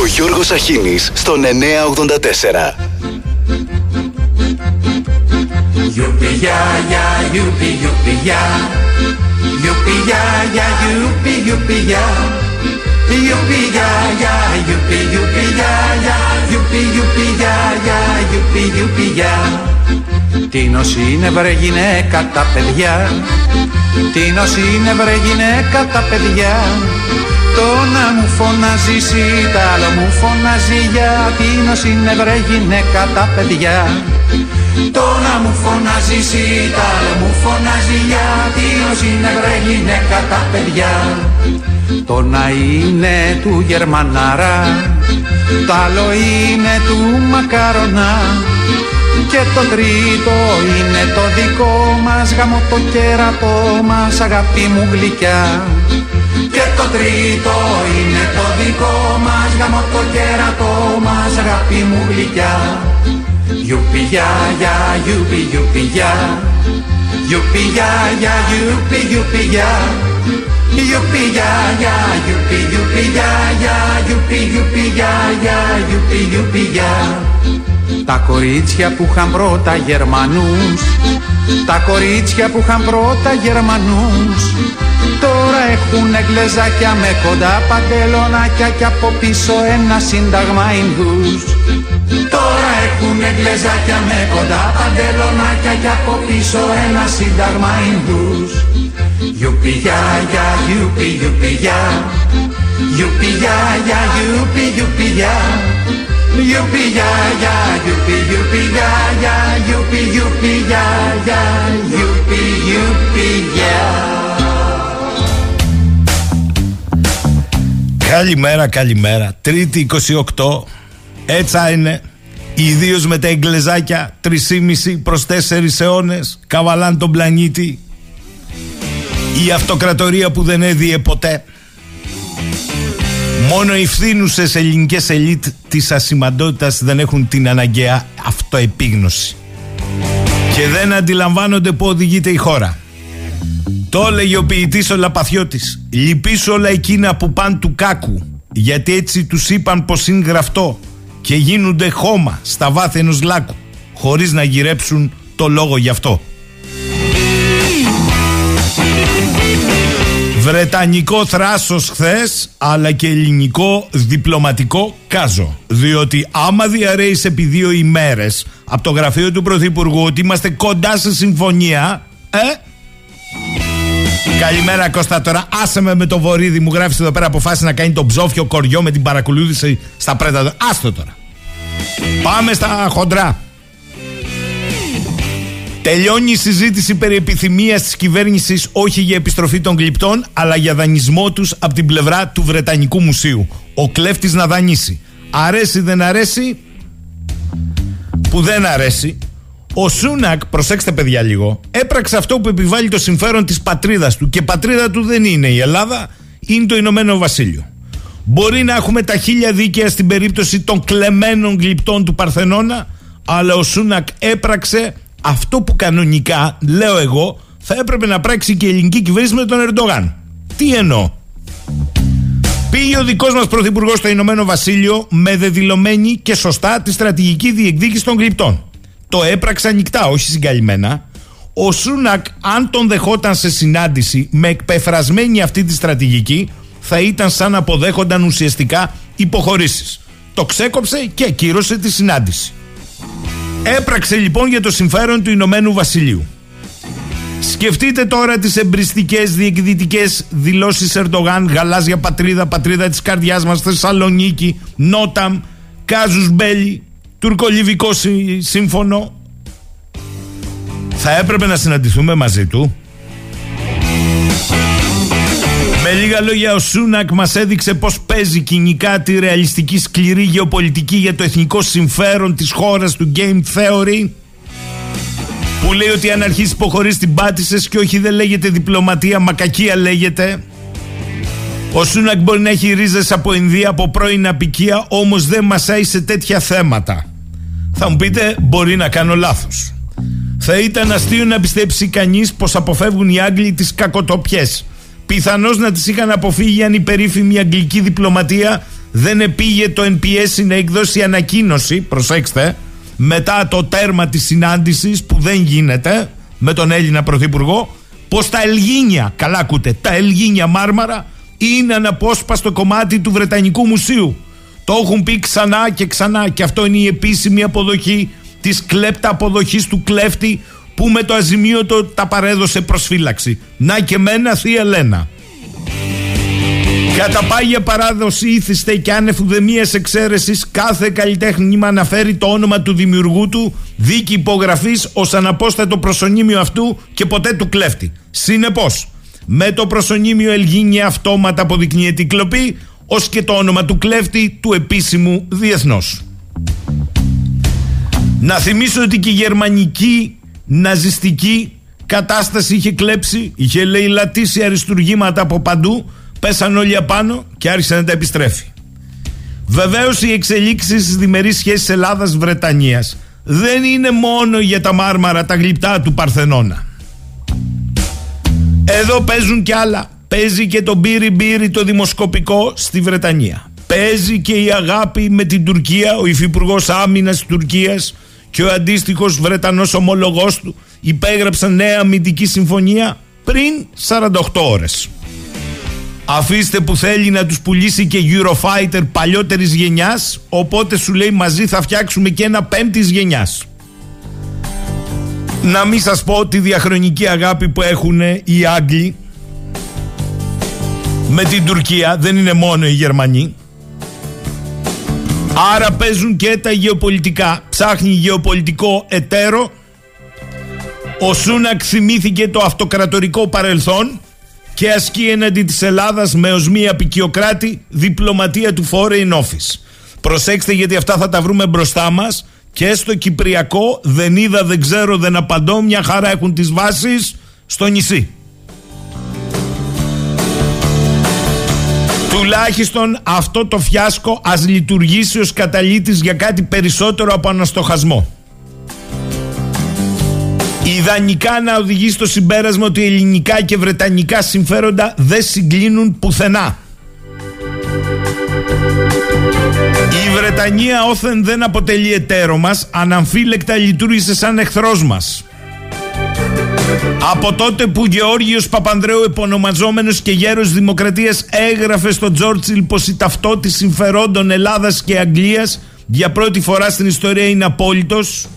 Ο Γιώργος Αχίνης στον 984. Τι νοσή είναι βρε γυναίκα τα παιδιά. Τι νοσή είναι βρε γυναίκα τα παιδιά. Το να μου φωνάζει εσύ, τα άλλο μου φωνάζει για Τίνος είναι βρε γυναίκα τα παιδιά. Το να μου φωνάζει εσύ, τα άλλο μου φωνάζει για Τίνος είναι βρε γυναίκα τα παιδιά. Το να είναι του Γερμανάρα Το άλλο είναι του Μακαρονά και το τρίτο είναι το δικό μας γαμώ το κέρατό μας αγάπη μου γλυκιά Και το τρίτο είναι το δικό μας γαμώ το κέρατό μας αγάπη μου γλυκιά. Γιουπι για για γιουπι γιουπι για Γιουπι για για γιουπι γιουπι για Γιουπι για για γιουπι γιουπι για για Γιουπι γιουπι για για γιουπι γιουπι για τα κορίτσια που είχαν πρώτα Γερμανούς Τα κορίτσια που είχαν πρώτα Γερμανούς Τώρα έχουν γκλεζάκια με κοντά παντελονάκια Και από πίσω ένα σύνταγμα Ινδούς. Τώρα έχουν γκλεζάκια με κοντά παντελονάκια Και από πίσω ένα σύνταγμα Ινδούς. Γιουπι για για γιουπι γιουπι για Γιουπι για για γιουπι γιουπι για Γιουπι για για, γιουπι γιουπι για για, γιουπι γιουπι για για, γιουπι γιουπι Καλημέρα, καλημέρα. Τρίτη 28. Έτσι είναι. Ιδίως με τα εγκλεζάκια 3,5 προς 4 αιώνες. Καβαλάν τον πλανήτη. Η αυτοκρατορία που δεν έδιε ποτέ. Μόνο οι φθήνουσες ελληνικές ελίτ της ασημαντότητας δεν έχουν την αναγκαία αυτοεπίγνωση. Και δεν αντιλαμβάνονται που οδηγείται η χώρα. Το έλεγε ο ποιητής ο Λαπαθιώτης. Λυπήσου όλα εκείνα που πάνε του κάκου. Γιατί έτσι τους είπαν πως είναι γραφτό. Και γίνονται χώμα στα βάθη ενός λάκου. Χωρίς να γυρέψουν το λόγο γι' αυτό. Βρετανικό θράσος χθες αλλά και ελληνικό διπλωματικό κάζο. Διότι άμα διαρρέεις επί δύο ημέρες από το γραφείο του Πρωθυπουργού ότι είμαστε κοντά σε συμφωνία, ε, Καλημέρα Κώστα τώρα. Άσε με με το βορίδι μου. Γράφεις εδώ πέρα αποφάσισε να κάνει τον ψόφιο κοριό με την παρακολούθηση στα πρέτα. Άστο τώρα. Πάμε στα χοντρά. Τελειώνει η συζήτηση περί επιθυμίας της κυβέρνησης όχι για επιστροφή των γλυπτών, αλλά για δανεισμό τους από την πλευρά του Βρετανικού Μουσείου. Ο κλέφτης να δανείσει. Αρέσει, δεν αρέσει; Που δεν αρέσει. Ο Σούνακ, προσέξτε παιδιά λίγο, έπραξε αυτό που επιβάλλει το συμφέρον της πατρίδας του. Και πατρίδα του δεν είναι η Ελλάδα, είναι το Ηνωμένο Βασίλειο. Μπορεί να έχουμε τα χίλια δίκαια στην περίπτωση των κλεμμένων γλυπτών του Παρθενώνα, αλλά ο Σούνακ έπραξε αυτό που κανονικά, λέω εγώ, θα έπρεπε να πράξει και η ελληνική κυβέρνηση με τον Ερντογάν. Τι εννοώ; Πήγε ο δικός μας πρωθυπουργός στο Ηνωμένο Βασίλειο με δεδηλωμένη και σωστά τη στρατηγική διεκδίκηση των γλυπτών. Το έπραξε ανοιχτά, όχι συγκαλυμμένα. Ο Σούνακ, αν τον δεχόταν σε συνάντηση με εκπεφρασμένη αυτή τη στρατηγική, θα ήταν σαν να αποδέχονταν ουσιαστικά υποχωρήσεις. Το ξέκοψε και ακύρωσε τη συνάντηση. Έπραξε λοιπόν για το συμφέρον του Ηνωμένου Βασιλείου. Σκεφτείτε τώρα τις εμπριστικές διεκδυτικές δηλώσεις Ερντογάν, γαλάζια πατρίδα, πατρίδα της καρδιάς μας, Θεσσαλονίκη, Νόταμ, Κάζους Μπέλη, τουρκολιβικό σύμφωνο. Θα έπρεπε να συναντηθούμε μαζί του. Με λίγα λόγια, ο Σούνακ μας έδειξε πώς παίζει κοινικά τη ρεαλιστική σκληρή γεωπολιτική για το εθνικό συμφέρον της χώρας του Game Theory. Που λέει ότι αν αρχίσει υποχωρείς την πάτησες και όχι δεν λέγεται διπλωματία, μα κακία λέγεται. Ο Σούνακ μπορεί να έχει ρίζες από Ινδία, από πρώην απικία, όμως δεν μασάει σε τέτοια θέματα. Θα μου πείτε, μπορεί να κάνω λάθος. Θα ήταν αστείο να πιστέψει κανείς πως αποφεύγουν οι Άγγλοι τις κακοτοπιές Πιθανώς να τις είχαν αποφύγει αν η περίφημη αγγλική διπλωματία δεν επήγε το NPS να εκδώσει ανακοίνωση, προσέξτε, μετά το τέρμα της συνάντησης που δεν γίνεται με τον Έλληνα Πρωθυπουργό, πως τα Ελγίνια, καλά ακούτε, τα Ελγίνια Μάρμαρα είναι αναπόσπαστο κομμάτι του Βρετανικού Μουσείου. Το έχουν πει ξανά και ξανά και αυτό είναι η επίσημη αποδοχή της κλέπτα αποδοχής του κλέφτη που με το αζημίωτο τα παρέδωσε προσφύλαξη. Να και μένα θεία Ελένα. Κατά πάγια παράδοση ήθιστε και άνευ ουδεμίας εξαίρεσης, κάθε καλλιτέχνημα αναφέρει το όνομα του δημιουργού του, δίκη υπογραφής ως αναπόστατο προσωνύμιο αυτού και ποτέ του κλέφτη. Συνεπώς, με το προσωνύμιο Ελγίνια αυτόματα αποδεικνύεται η κλοπή, ως και το όνομα του κλέφτη του επίσημου διεθνώς. Να θυμίσω ότι και η γερμανική ναζιστική κατάσταση είχε κλέψει, είχε λαιλατήσει αριστουργήματα από παντού Πέσαν όλοι απάνω και άρχισε να τα επιστρέφει. Βεβαίως οι εξελίξεις στις διμερείς σχέσεις Ελλάδα-Βρετανία δεν είναι μόνο για τα μάρμαρα τα γλυπτά του Παρθενώνα. Εδώ παίζουν κι άλλα. Παίζει και το μπύρι μπύρι το δημοσκοπικό στη Βρετανία. Παίζει και η αγάπη με την Τουρκία, ο υφυπουργός άμυνας της Τουρκίας και ο αντίστοιχος Βρετανός ομολογός του υπέγραψαν νέα αμυντική συμφωνία πριν 48 ώρες. Αφήστε που θέλει να τους πουλήσει και Eurofighter παλιότερης γενιάς Οπότε σου λέει μαζί θα φτιάξουμε και ένα πέμπτης γενιάς Να μην σας πω τη διαχρονική αγάπη που έχουν οι Άγγλοι Με την Τουρκία δεν είναι μόνο οι Γερμανοί. Άρα παίζουν και τα γεωπολιτικά. Ψάχνει γεωπολιτικό εταίρο. Ο Σούνακ θυμήθηκε το αυτοκρατορικό παρελθόν και ασκεί έναντι της Ελλάδας με ως μία απεικιοκράτη διπλωματία του Foreign Office. Προσέξτε γιατί αυτά θα τα βρούμε μπροστά μας και στο Κυπριακό. Δεν είδα, δεν ξέρω, δεν απαντώ, μια χαρά έχουν τις βάσεις στο νησί. Τουλάχιστον αυτό το φιάσκο ας λειτουργήσει ως καταλήτης για κάτι περισσότερο από αναστοχασμό ιδανικά να οδηγεί στο συμπέρασμα ότι ελληνικά και βρετανικά συμφέροντα δεν συγκλίνουν πουθενά. Η Βρετανία όθεν δεν αποτελεί εταίρο μας, αναμφίλεκτα λειτουργήσε σαν εχθρός μας. Από τότε που Γεώργιος Παπανδρέου επωνομαζόμενος και γέρος δημοκρατίας έγραφε στο Τζόρτσιλ πως η ταυτότητα συμφερόντων Ελλάδας και Αγγλίας για πρώτη φορά στην ιστορία είναι απόλυτος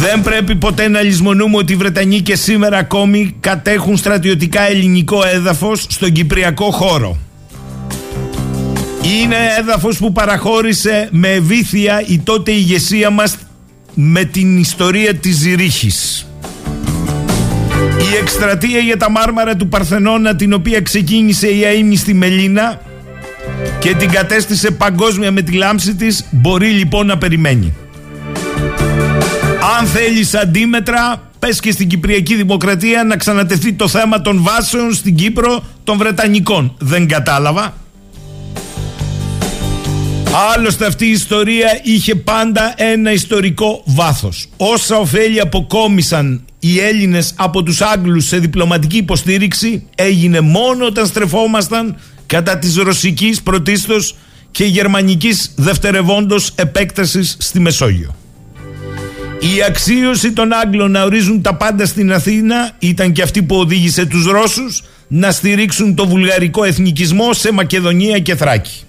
δεν πρέπει ποτέ να λησμονούμε ότι οι Βρετανοί και σήμερα ακόμη κατέχουν στρατιωτικά ελληνικό έδαφος στον Κυπριακό χώρο. Είναι έδαφος που παραχώρησε με ευήθεια η τότε ηγεσία μας με την ιστορία της Ζηρίχης. Η εκστρατεία για τα μάρμαρα του Παρθενώνα την οποία ξεκίνησε η αείμνηστη Μελίνα και την κατέστησε παγκόσμια με τη λάμψη της μπορεί λοιπόν να περιμένει. Αν θέλεις αντίμετρα, πες και στην Κυπριακή Δημοκρατία να ξανατεθεί το θέμα των βάσεων στην Κύπρο των Βρετανικών. Δεν κατάλαβα. Άλλωστε αυτή η ιστορία είχε πάντα ένα ιστορικό βάθος. Όσα ωφέλη αποκόμισαν οι Έλληνες από τους Άγγλους σε διπλωματική υποστήριξη έγινε μόνο όταν στρεφόμασταν κατά της ρωσικής πρωτίστως και γερμανικής δευτερευόντος επέκτασης στη Μεσόγειο. Η αξίωση των Άγγλων να ορίζουν τα πάντα στην Αθήνα ήταν και αυτή που οδήγησε τους Ρώσους να στηρίξουν το βουλγαρικό εθνικισμό σε Μακεδονία και Θράκη.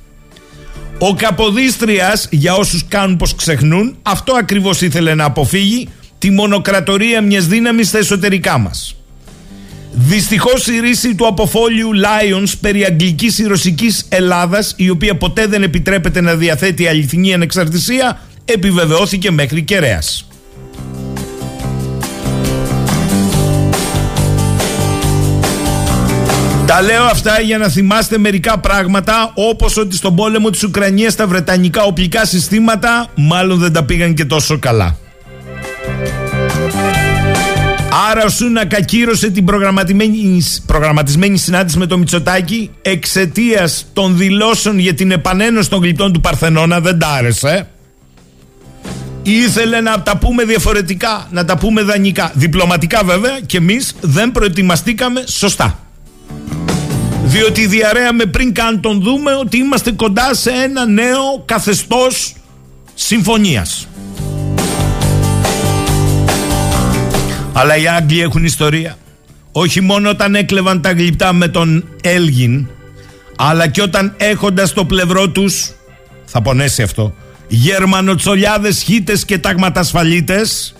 Ο Καποδίστριας, για όσους κάνουν πως ξεχνούν, αυτό ακριβώς ήθελε να αποφύγει τη μονοκρατορία μιας δύναμης στα εσωτερικά μας. Δυστυχώς η ρίση του αποφόλιου Lions περί αγγλικής ή ρωσικής Ελλάδας, η οποία ποτέ δεν επιτρέπεται να διαθέτει αληθινή ανεξαρτησία, επιβεβαιώθηκε μέχρι κεραίας. Τα λέω αυτά για να θυμάστε μερικά πράγματα όπως ότι στον πόλεμο της Ουκρανίας τα βρετανικά οπλικά συστήματα μάλλον δεν τα πήγαν και τόσο καλά. Άρα ο Σούνακα ακύρωσε την προγραμματισμένη, προγραμματισμένη συνάντηση με το Μητσοτάκι εξαιτίας των δηλώσεων για την επανένωση των γλυπτών του Παρθενώνα. Δεν τα άρεσε. Ήθελε να τα πούμε διαφορετικά, να τα πούμε δανεικά. Διπλωματικά βέβαια και εμείς δεν προετοιμαστήκαμε σωστά. Διότι διαρρέαμε πριν καν τον δούμε ότι είμαστε κοντά σε ένα νέο καθεστώς συμφωνίας. Αλλά οι Άγγλοι έχουν ιστορία. Όχι μόνο όταν έκλεβαν τα γλυπτά με τον Έλγιν, αλλά και όταν έχοντας το πλευρό τους, θα πονέσει αυτό, Γερμανοτσολιάδες, χίτες και ταγματασφαλίτες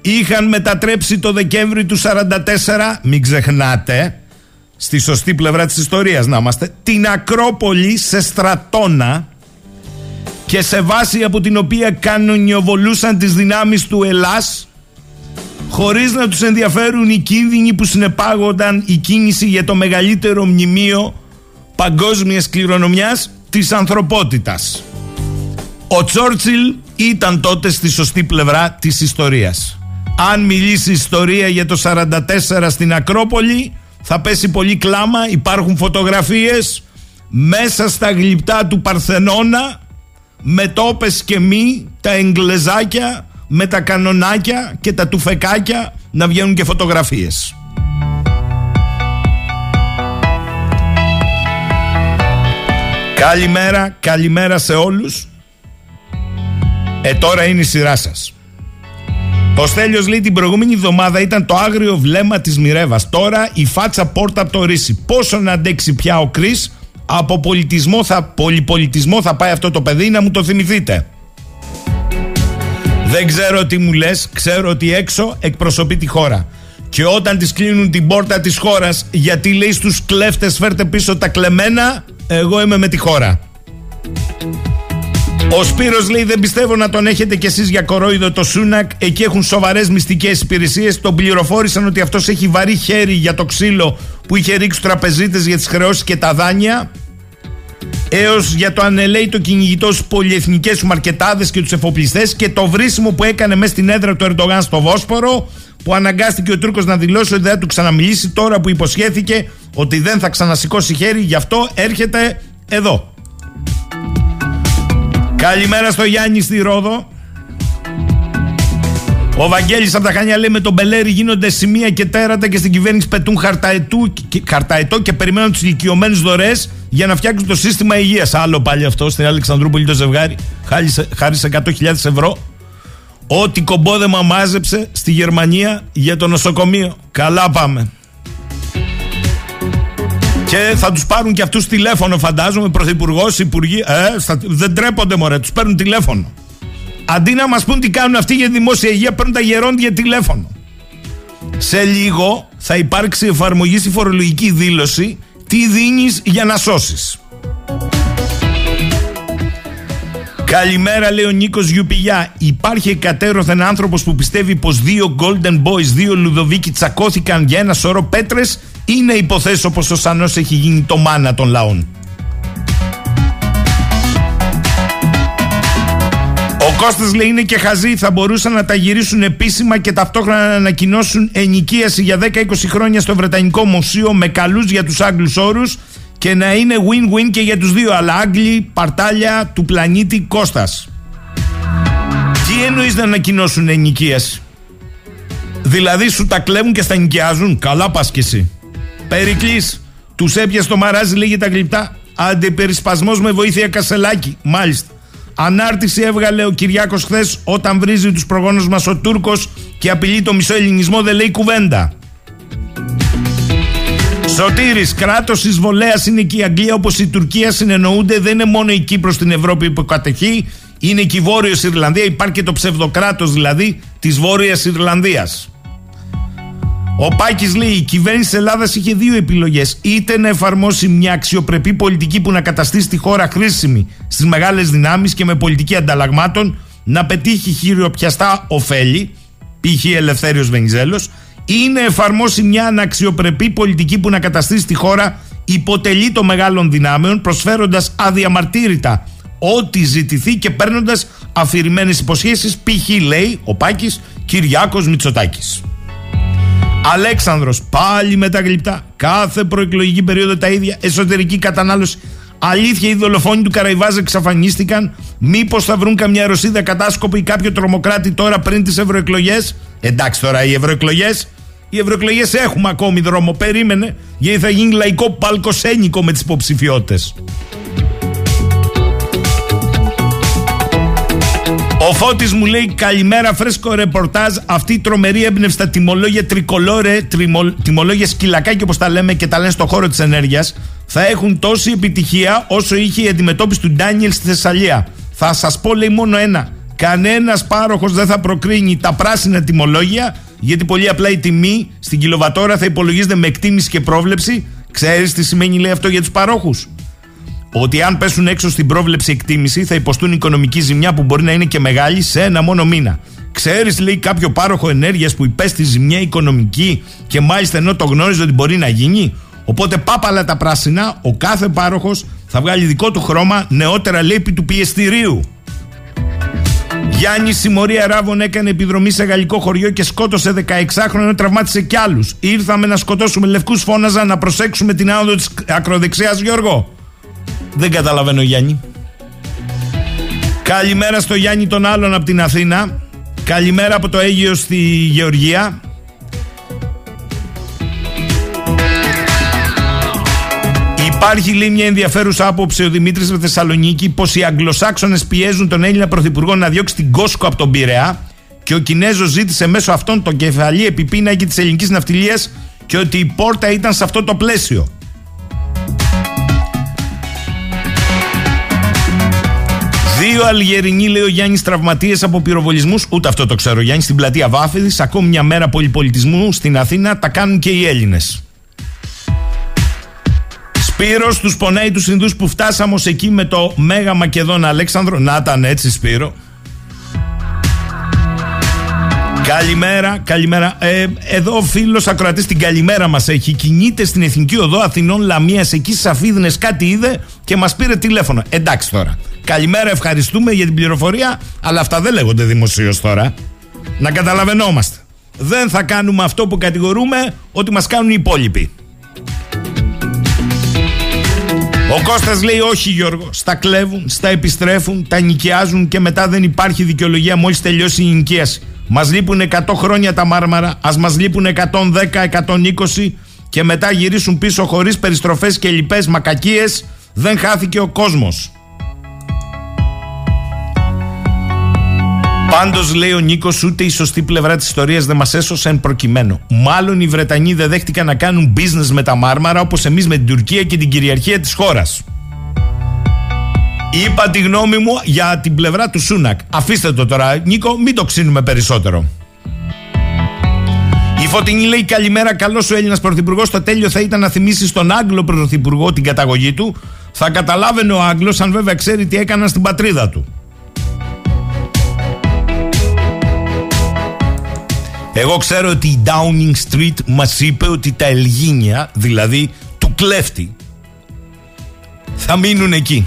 είχαν μετατρέψει το Δεκέμβρη του 44, μην ξεχνάτε, στη σωστή πλευρά της ιστορίας να είμαστε, την Ακρόπολη σε στρατόνα και σε βάση από την οποία κανονιοβολούσαν τις δυνάμεις του Ελλάς χωρίς να τους ενδιαφέρουν οι κίνδυνοι που συνεπάγονταν η κίνηση για το μεγαλύτερο μνημείο παγκόσμιας κληρονομιάς της ανθρωπότητας. Ο Τσόρτσιλ ήταν τότε στη σωστή πλευρά της ιστορίας. Αν μιλήσει ιστορία για το 44 στην Ακρόπολη θα πέσει πολύ κλάμα, υπάρχουν φωτογραφίες μέσα στα γλυπτά του Παρθενώνα με τόπες και μη, τα εγγλεζάκια, με τα κανονάκια και τα τουφεκάκια να βγαίνουν και φωτογραφίες. Καλημέρα, καλημέρα σε όλους. Ε, τώρα είναι η σειρά σας. Ο Στέλιος λέει την προηγούμενη εβδομάδα ήταν το άγριο βλέμμα της Μιρέβας. Τώρα η φάτσα πόρτα από το ρίσι. Πόσο να αντέξει πια ο Κρίς από πολιτισμό θα, πολυπολιτισμό θα πάει αυτό το παιδί να μου το θυμηθείτε. Δεν ξέρω τι μου λες, ξέρω ότι έξω εκπροσωπεί τη χώρα. Και όταν της κλείνουν την πόρτα της χώρας γιατί λέει στους κλέφτες φέρτε πίσω τα κλεμμένα, εγώ είμαι με τη χώρα. Ο Σπύρος λέει δεν πιστεύω να τον έχετε κι εσείς για κορόιδο το Σούνακ. Εκεί έχουν σοβαρές μυστικές υπηρεσίες. Τον πληροφόρησαν ότι αυτός έχει βαρύ χέρι για το ξύλο που είχε ρίξει τους τραπεζίτες για τις χρεώσεις και τα δάνεια. Έως για το ανελέει το κυνηγητό στους πολυεθνικές σου μαρκετάδες και τους εφοπλιστές και το βρίσιμο που έκανε μέσα στην έδρα του Ερντογάν στο Βόσπορο που αναγκάστηκε ο Τούρκος να δηλώσει ότι δεν θα του ξαναμιλήσει τώρα που υποσχέθηκε ότι δεν θα ξανασηκώσει χέρι. Γι' αυτό έρχεται εδώ. Καλημέρα στο Γιάννη στη Ρόδο. Ο Βαγγέλης από τα Χανιά λέει με τον Μπελέρη γίνονται σημεία και τέρατα και στην κυβέρνηση πετούν χαρταετού, χαρταετό και περιμένουν του ηλικιωμένου δωρεές για να φτιάξουν το σύστημα υγείας. Άλλο πάλι αυτό στην Αλεξανδρούπολη το ζευγάρι. Χάρη σε 100.000 ευρώ. Ό,τι κομπόδεμα μάζεψε στη Γερμανία για το νοσοκομείο. Καλά πάμε. Και θα τους πάρουν και αυτούς τηλέφωνο, φαντάζομαι, πρωθυπουργός, υπουργοί. Ε, δεν τρέπονται, μωρέ, τους παίρνουν τηλέφωνο. Αντί να μας πούν τι κάνουν αυτοί για δημόσια υγεία, παίρνουν τα γερόντια τηλέφωνο. Σε λίγο θα υπάρξει εφαρμογή στη φορολογική δήλωση τι δίνεις για να σώσεις. Καλημέρα, λέει ο Νίκος Γιουπιλιά. Υπάρχει εκατέρωθεν άνθρωπος που πιστεύει πως δύο Golden Boys, δύο Λουδοβίκοι τσακώθηκαν για ένα σωρό πέτρες. Είναι υποθέσω πως ο Σανός έχει γίνει το μάνα των λαών. Ο Κώστας λέει είναι και χαζοί, θα μπορούσαν να τα γυρίσουν επίσημα και ταυτόχρονα να ανακοινώσουν ενοικίαση για 10-20 χρόνια στο Βρετανικό Μουσείο με καλούς για τους Άγγλους όρους και να είναι win-win και για τους δύο, αλλά Άγγλοι παρτάλια του πλανήτη Κώστας. Τι εννοείς να ανακοινώσουν ενοικίαση; Δηλαδή σου τα κλέβουν και στα νοικιάζουν; Καλά πας κι εσύ. Περικλής, τους έπιασε το μαράζι λίγη τα γλυπτά. Αντιπερισπασμός με βοήθεια Κασελάκη. Μάλιστα. Ανάρτηση έβγαλε ο Κυριάκος χθες όταν βρίζει τους προγόνους μας ο Τούρκος και απειλεί το μισό ελληνισμό δεν λέει κουβέντα. Σωτήρης, κράτος εισβολέας είναι και η Αγγλία όπως η Τουρκία συνεννοούνται δεν είναι μόνο η Κύπρος στην Ευρώπη που κατεχεί είναι και η Βόρειος Ιρλανδία υπάρχει και το ψευδοκράτος δηλαδή της Βόρειας Ιρλανδίας. Ο Πάκης λέει: Η κυβέρνηση της Ελλάδας είχε δύο επιλογές. Είτε να εφαρμόσει μια αξιοπρεπή πολιτική που να καταστήσει τη χώρα χρήσιμη στις μεγάλες δυνάμεις και με πολιτική ανταλλαγμάτων να πετύχει χειριοπιαστά ωφέλη, π.χ. Ελευθέριος Βενιζέλος, ή να εφαρμόσει μια αναξιοπρεπή πολιτική που να καταστήσει τη χώρα υποτελεί των μεγάλων δυνάμεων, προσφέροντας αδιαμαρτύρητα ό,τι ζητηθεί και παίρνοντας αφηρημένες υποσχέσεις, π.χ. λέει ο Πάκης Κυριάκος Μητσοτάκης. Αλέξανδρος πάλι με τα γλυπτά. Κάθε προεκλογική περίοδο τα ίδια. Εσωτερική κατανάλωση. Αλήθεια, οι δολοφόνοι του Καραϊβάζ εξαφανίστηκαν. Μήπως θα βρουν καμιά Ρωσίδα κατάσκοπη ή κάποιο τρομοκράτη τώρα πριν τις ευρωεκλογές; Εντάξει τώρα, οι ευρωεκλογές Οι ευρωεκλογές έχουμε ακόμη δρόμο. Περίμενε, γιατί θα γίνει λαϊκό παλκοσένικο με τις υποψηφιότητες. Ο Φώτης μου λέει καλημέρα φρέσκο ρεπορτάζ αυτή η τρομερή έμπνευση στα τιμολόγια τρικολόρε, τιμολόγια σκυλακάκι όπως τα λέμε και τα λένε στο χώρο της ενέργειας θα έχουν τόση επιτυχία όσο είχε η αντιμετώπιση του Ντάνιελ στη Θεσσαλία. Θα σας πω λέει μόνο ένα. Κανένας πάροχος δεν θα προκρίνει τα πράσινα τιμολόγια γιατί πολύ απλά η τιμή στην κιλοβατόρα θα υπολογίζεται με εκτίμηση και πρόβλεψη. Ξέρεις τι σημαίνει λέει αυτό για τους παρόχους; Ότι αν πέσουν έξω στην πρόβλεψη εκτίμηση θα υποστούν οικονομική ζημιά που μπορεί να είναι και μεγάλη σε ένα μόνο μήνα. Ξέρεις, λέει κάποιο πάροχο ενέργειας που υπέστη ζημιά οικονομική και μάλιστα ενώ το γνώριζε ότι μπορεί να γίνει; Οπότε πάπαλα τα πράσινα, ο κάθε πάροχος θα βγάλει δικό του χρώμα νεότερα λέει επί του πιεστηρίου. Γιάννη Συμμορία Ράβων έκανε επιδρομή σε γαλλικό χωριό και σκότωσε 16χρονο ενώ τραυμάτισε κι άλλους. Ήρθαμε να σκοτώσουμε λευκούς, φώναζα να προσέξουμε την άνοδο της ακροδεξιάς Γιώργο. Δεν καταλαβαίνω Γιάννη. Καλημέρα στο Γιάννη των άλλων από την Αθήνα. Καλημέρα από το Αίγυο στη Γεωργία. Υπάρχει λέει μια ενδιαφέρουσα άποψη ο Δημήτρης με Θεσσαλονίκη πως οι Αγγλοσάξονες πιέζουν τον Έλληνα Πρωθυπουργό να διώξει την Κόσκο από τον Πειραιά και ο Κινέζος ζήτησε μέσω αυτών τον κεφαλή επιπίνακι της ελληνικής ναυτιλίας και ότι η πόρτα ήταν σε αυτό το πλαίσιο. Δύο Αλγερινοί, λέει ο Γιάννης, τραυματίες από πυροβολισμούς. Ούτε αυτό το ξέρω, Γιάννη, στην πλατεία Βάφεδη. Ακόμη μια μέρα πολυπολιτισμού στην Αθήνα τα κάνουν και οι Έλληνες. Σπύρος, τους πονάει τους Ινδούς που φτάσαμε ως εκεί με το Μέγα Μακεδόν Αλέξανδρο. Να ήταν έτσι, Σπύρο. Καλημέρα, καλημέρα. Ε, εδώ ο φίλος ακροατής την καλημέρα μας έχει. Κινείται στην Εθνική Οδό Αθηνών Λαμία, εκεί στι Αφίδνε κάτι είδε και μας πήρε τηλέφωνο. Εντάξει τώρα. Καλημέρα, ευχαριστούμε για την πληροφορία, αλλά αυτά δεν λέγονται δημοσίως τώρα. Να καταλαβαίνόμαστε. Δεν θα κάνουμε αυτό που κατηγορούμε ότι μας κάνουν οι υπόλοιποι. Ο Κώστας λέει όχι Γιώργο, στα κλέβουν, στα επιστρέφουν, τα νοικιάζουν και μετά δεν υπάρχει δικαιολογία μόλις τελειώσει η νοικίαση. Μας λείπουν 100 χρόνια τα μάρμαρα, ας μας λείπουν 110-120 και μετά γυρίσουν πίσω χωρίς περιστροφές και λοιπές μακακίες, δεν χάθηκε ο κόσμος. Πάντως, λέει ο Νίκος, ούτε η σωστή πλευρά της ιστορίας δεν μας έσωσε εν προκειμένου. Μάλλον οι Βρετανοί δεν δέχτηκαν να κάνουν business με τα μάρμαρα όπως εμείς με την Τουρκία και την κυριαρχία της χώρας. Είπα τη γνώμη μου για την πλευρά του Σούνακ. Αφήστε το τώρα, Νίκο, μην το ξύνουμε περισσότερο. Η Φωτεινή λέει καλημέρα, καλός ο Έλληνας Πρωθυπουργός. Το τέλειο θα ήταν να θυμίσεις στον Άγγλο Πρωθυπουργό την καταγωγή του. Θα καταλάβαινε ο Άγγλος, αν βέβαια ξέρει τι έκαναν στην πατρίδα του. Εγώ ξέρω ότι η Downing Street μας είπε ότι τα Ελγίνια, δηλαδή του κλέφτη, θα μείνουν εκεί.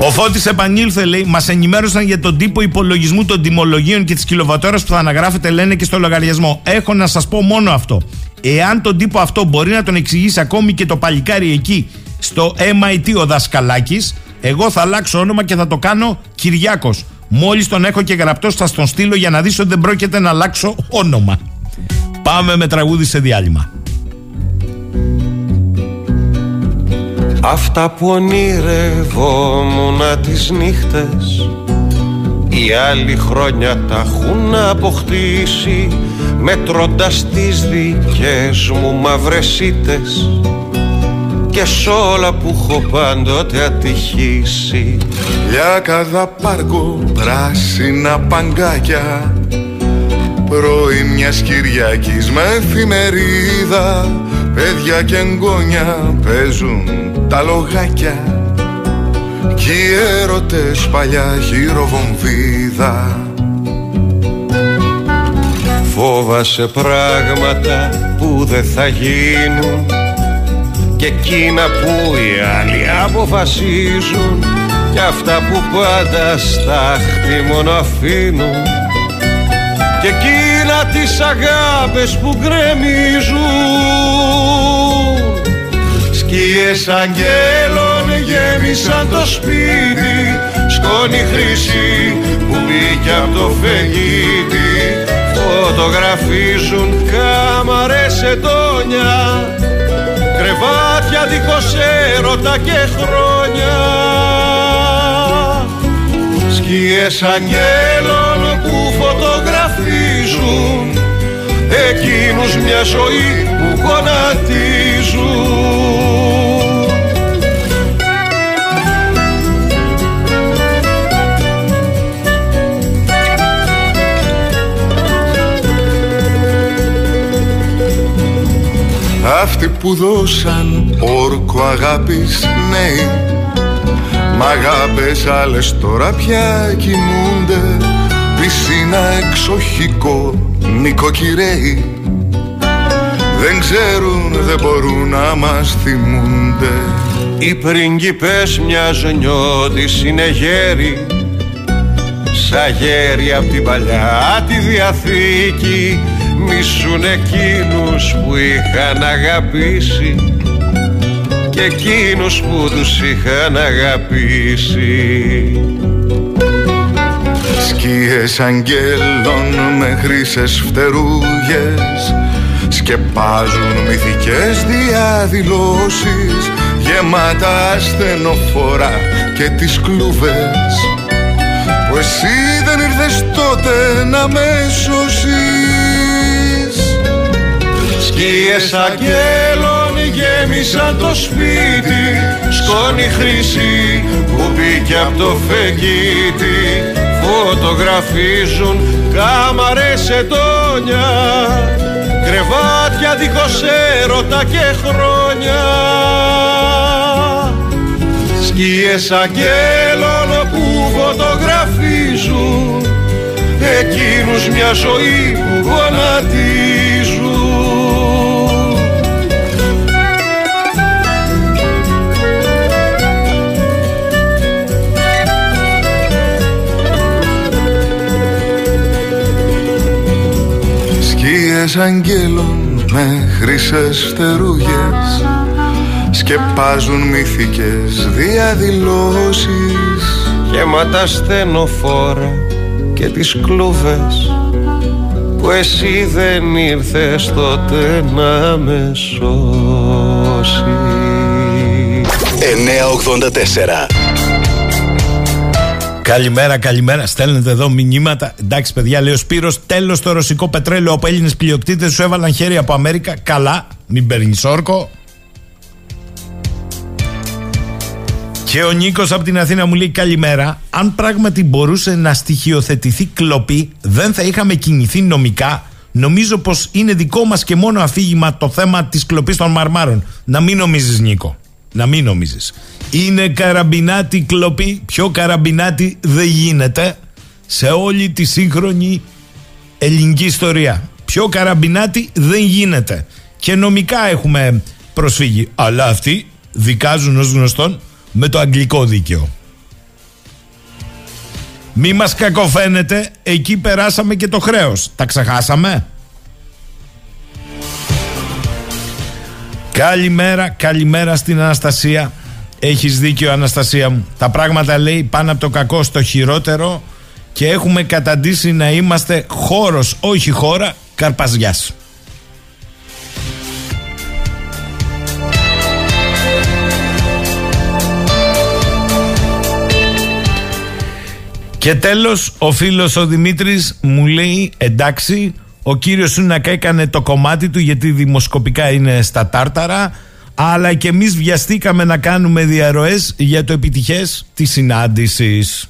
Ο Φώτης επανήλθε λέει Μας ενημέρωσαν για τον τύπο υπολογισμού των τιμολογίων και της κιλοβατόρας που θα αναγράφεται λένε και στο λογαριασμό Έχω να σας πω μόνο αυτό. Εάν τον τύπο αυτό μπορεί να τον εξηγήσει ακόμη και το παλικάρι εκεί στο MIT ο Δασκαλάκης Εγώ θα αλλάξω όνομα και θα το κάνω Κυριάκος Μόλις τον έχω και γραπτό, θα στον στείλω για να δεις ότι δεν πρόκειται να αλλάξω όνομα. Πάμε με τραγούδι σε διάλειμμα. Αυτά που ονειρευόμουν τις νύχτες Οι άλλοι χρόνια τα έχουν αποκτήσει Μετρώντας τις δικές μου μαύρες και σ' όλα που έχω πάντοτε ατυχήσει. Λιάκαδα πάρκο, πράσινα παγκάκια Πρωί μιας Κυριακής με εφημερίδα Παιδιά και εγγόνια παίζουν τα λογάκια. Κι οι έρωτες παλιά γύρω Φόβασε πράγματα που δεν θα γίνουν και εκείνα που οι άλλοι αποφασίζουν. Και αυτά που πάντα στάχτη μόνο αφήνουν. Και εκείνα τις αγάπες που γκρεμίζουν. Σκιές αγγέλων γέμισαν το σπίτι. Σκόνη χρυσή που μπήκε από το φεγγίτι. Φωτογραφίζουν κάμαρες ετώνια Κρεβάτια δίχως έρωτα και χρόνια. Σκιές αγγέλων που φωτογραφίζουν Εκείνους μια ζωή που γονατίζουν Αυτοί που δώσαν όρκο αγάπης νέοι. Μ' αγάπες άλλες τώρα πια κοιμούνται Πισίνα εξοχικό νοικοκυρέοι. Δεν ξέρουν, δεν μπορούν να μας θυμούνται. Οι πριγκιπές μιας νιώτης είναι γέροι. Σαν γέροι απ' την παλιά τη Διαθήκη μισούν εκείνους που είχαν αγαπήσει και εκείνους που τους είχαν αγαπήσει. Σκίες αγγέλων με χρυσές φτερούγες σκεπάζουν μυθικές διαδηλώσεις γεμάτα ασθενοφόρα και τις κλούβες που εσύ δεν ήρθες τότε να με σώσεις Σκιές αγγέλων γέμισαν το σπίτι. Σκόνη χρήση που μπήκε από το φεγγίτι. Φωτογραφίζουν κάμαρες ετώνια. Κρεβάτια δίχως έρωτα και χρόνια. Σκιές αγγέλων που φωτογραφίζουν. Εκείνους μια ζωή που γονατίζουν Σκιές αγγέλων με χρυσές φτερούγες σκεπάζουν μυθικές διαδηλώσεις. Γεμάτα στενοφόρα και τις κλούβες που εσύ δεν ήρθες τότε να με σώσεις. 984 Καλημέρα, καλημέρα. Στέλνετε εδώ μηνύματα. Εντάξει, παιδιά, λέει ο Σπύρος, τέλος το ρωσικό πετρέλαιο από Έλληνες πλειοκτήτες σου έβαλαν χέρι από Αμέρικα. Καλά, μην παίρνεις όρκο. Και ο Νίκος από την Αθήνα μου λέει καλημέρα. Αν πράγματι μπορούσε να στοιχειοθετηθεί κλοπή, δεν θα είχαμε κινηθεί νομικά. Νομίζω πως είναι δικό μας και μόνο αφήγημα το θέμα της κλοπής των μαρμάρων. Να μην νομίζεις, Νίκο. Να μην νομίζεις. Είναι καραμπινάτη κλοπή. Πιο καραμπινάτη δεν γίνεται σε όλη τη σύγχρονη ελληνική ιστορία. Πιο καραμπινάτη δεν γίνεται. Και νομικά έχουμε προσφύγει. Αλλά αυτοί δικάζουν ως γνωστόν με το αγγλικό δίκαιο. Μη μας κακοφαίνεται, εκεί περάσαμε και το χρέος. Τα ξεχάσαμε; Καλημέρα, καλημέρα στην Αναστασία. Έχεις δίκιο Αναστασία μου. Τα πράγματα λέει πάνω από το κακό στο χειρότερο και έχουμε καταντήσει να είμαστε χώρος, όχι χώρα, καρπαζιάς. Και τέλος ο φίλος ο Δημήτρης μου λέει εντάξει ο κύριος Σούνακα έκανε το κομμάτι του γιατί δημοσκοπικά είναι στα τάρταρα αλλά και εμείς βιαστήκαμε να κάνουμε διαρροές για το επιτυχές της συνάντησης.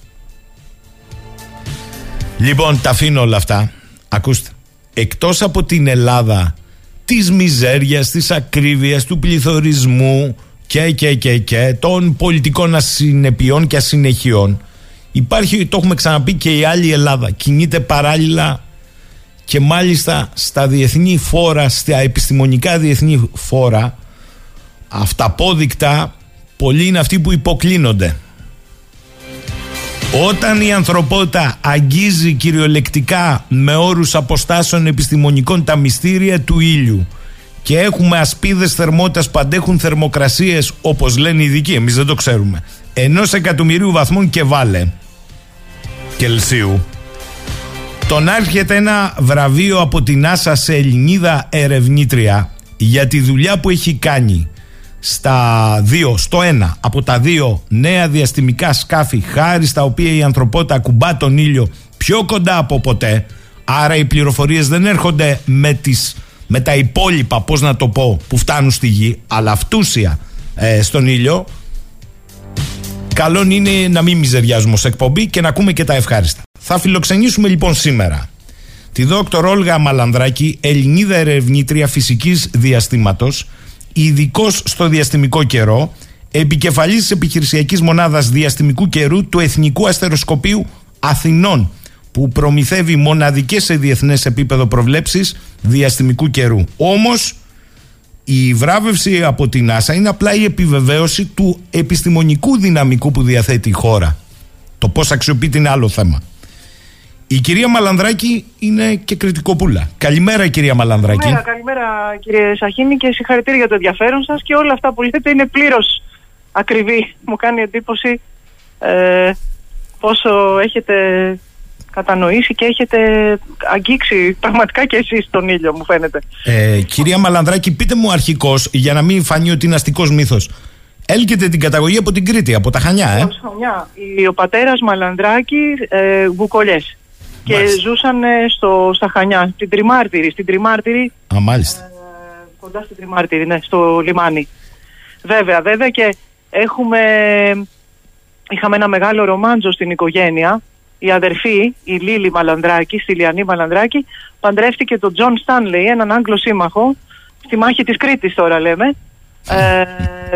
Λοιπόν, τα αφήνω όλα αυτά. Ακούστε, εκτός από την Ελλάδα της μιζέριας, της ακρίβειας, του πληθωρισμού και και και και των πολιτικών ασυνεπιών και ασυνεχιών υπάρχει, το έχουμε ξαναπεί και η άλλη Ελλάδα κινείται παράλληλα και μάλιστα στα διεθνή φόρα, στα επιστημονικά διεθνή φόρα αυταπόδεικτα πολλοί είναι αυτοί που υποκλίνονται. Όταν η ανθρωπότητα αγγίζει κυριολεκτικά με όρους αποστάσεων επιστημονικών τα μυστήρια του ήλιου και έχουμε ασπίδες θερμότητας που αντέχουν θερμοκρασίες όπως λένε οι ειδικοί, εμείς δεν το ξέρουμε, ενός εκατομμυρίου βαθμών και βάλε Κελσίου Τον άρχεται ένα βραβείο από την NASA σε Ελληνίδα ερευνήτρια για τη δουλειά που έχει κάνει στα δύο, στο ένα από τα δύο νέα διαστημικά σκάφη χάρη στα οποία η ανθρωπότητα ακουμπά τον ήλιο πιο κοντά από ποτέ άρα οι πληροφορίες δεν έρχονται με, τις, με τα υπόλοιπα πώς να το πω που φτάνουν στη γη αλλά αυτούσια ε, στον ήλιο. Καλό είναι να μην μιζεριάζουμε ως εκπομπή και να ακούμε και τα ευχάριστα. Θα φιλοξενήσουμε λοιπόν σήμερα τη δόκτωρ Όλγα Μαλανδράκη, Ελληνίδα ερευνήτρια φυσικής διαστήματος ειδικός στο διαστημικό καιρό, επικεφαλής της επιχειρησιακής μονάδας διαστημικού καιρού του Εθνικού Αστεροσκοπείου Αθηνών, που προμηθεύει μοναδικές σε διεθνές επίπεδο προβλέψεις διαστημικού καιρού. Όμως, η βράβευση από την NASA είναι απλά η επιβεβαίωση του επιστημονικού δυναμικού που διαθέτει η χώρα. Το πώς αξιοποιείται είναι άλλο θέμα. Η κυρία Μαλανδράκη είναι και κριτικοπούλα. Καλημέρα, κυρία Μαλανδράκη. Καλημέρα, καλημέρα κύριε Σαχίνη και συγχαρητήρια για το ενδιαφέρον σας και όλα αυτά που λέτε είναι πλήρως ακριβή. Μου κάνει εντύπωση ε, πόσο έχετε κατανοήσει και έχετε αγγίξει πραγματικά και εσείς τον ήλιο μου φαίνεται. Ε, κυρία Μαλανδράκη, πείτε μου αρχικώς, για να μην φανεί ότι είναι αστικός μύθος, έλκεται την καταγωγή από την Κρήτη, από τα Χανιά, ε; Από τα Χανιά. Ο πατέρας Μαλανδράκη, ε, Βουκολιές και ζούσαν στο, στα Χανιά, στην Τριμάρτυρη. Στην Τριμάρτυρη Α, μάλιστα. Ε, κοντά στην Τριμάρτυρη, ναι, στο λιμάνι. Βέβαια, βέβαια και έχουμε, είχαμε ένα μεγάλο ρομάντζο στην οικογένεια. Η αδερφή, η Λίλη Μαλανδράκη, στη Λιανή Μαλανδράκη, παντρεύτηκε τον Τζον Στάνλεϊ, έναν Άγγλο σύμμαχο, στη μάχη της Κρήτης τώρα λέμε, ε,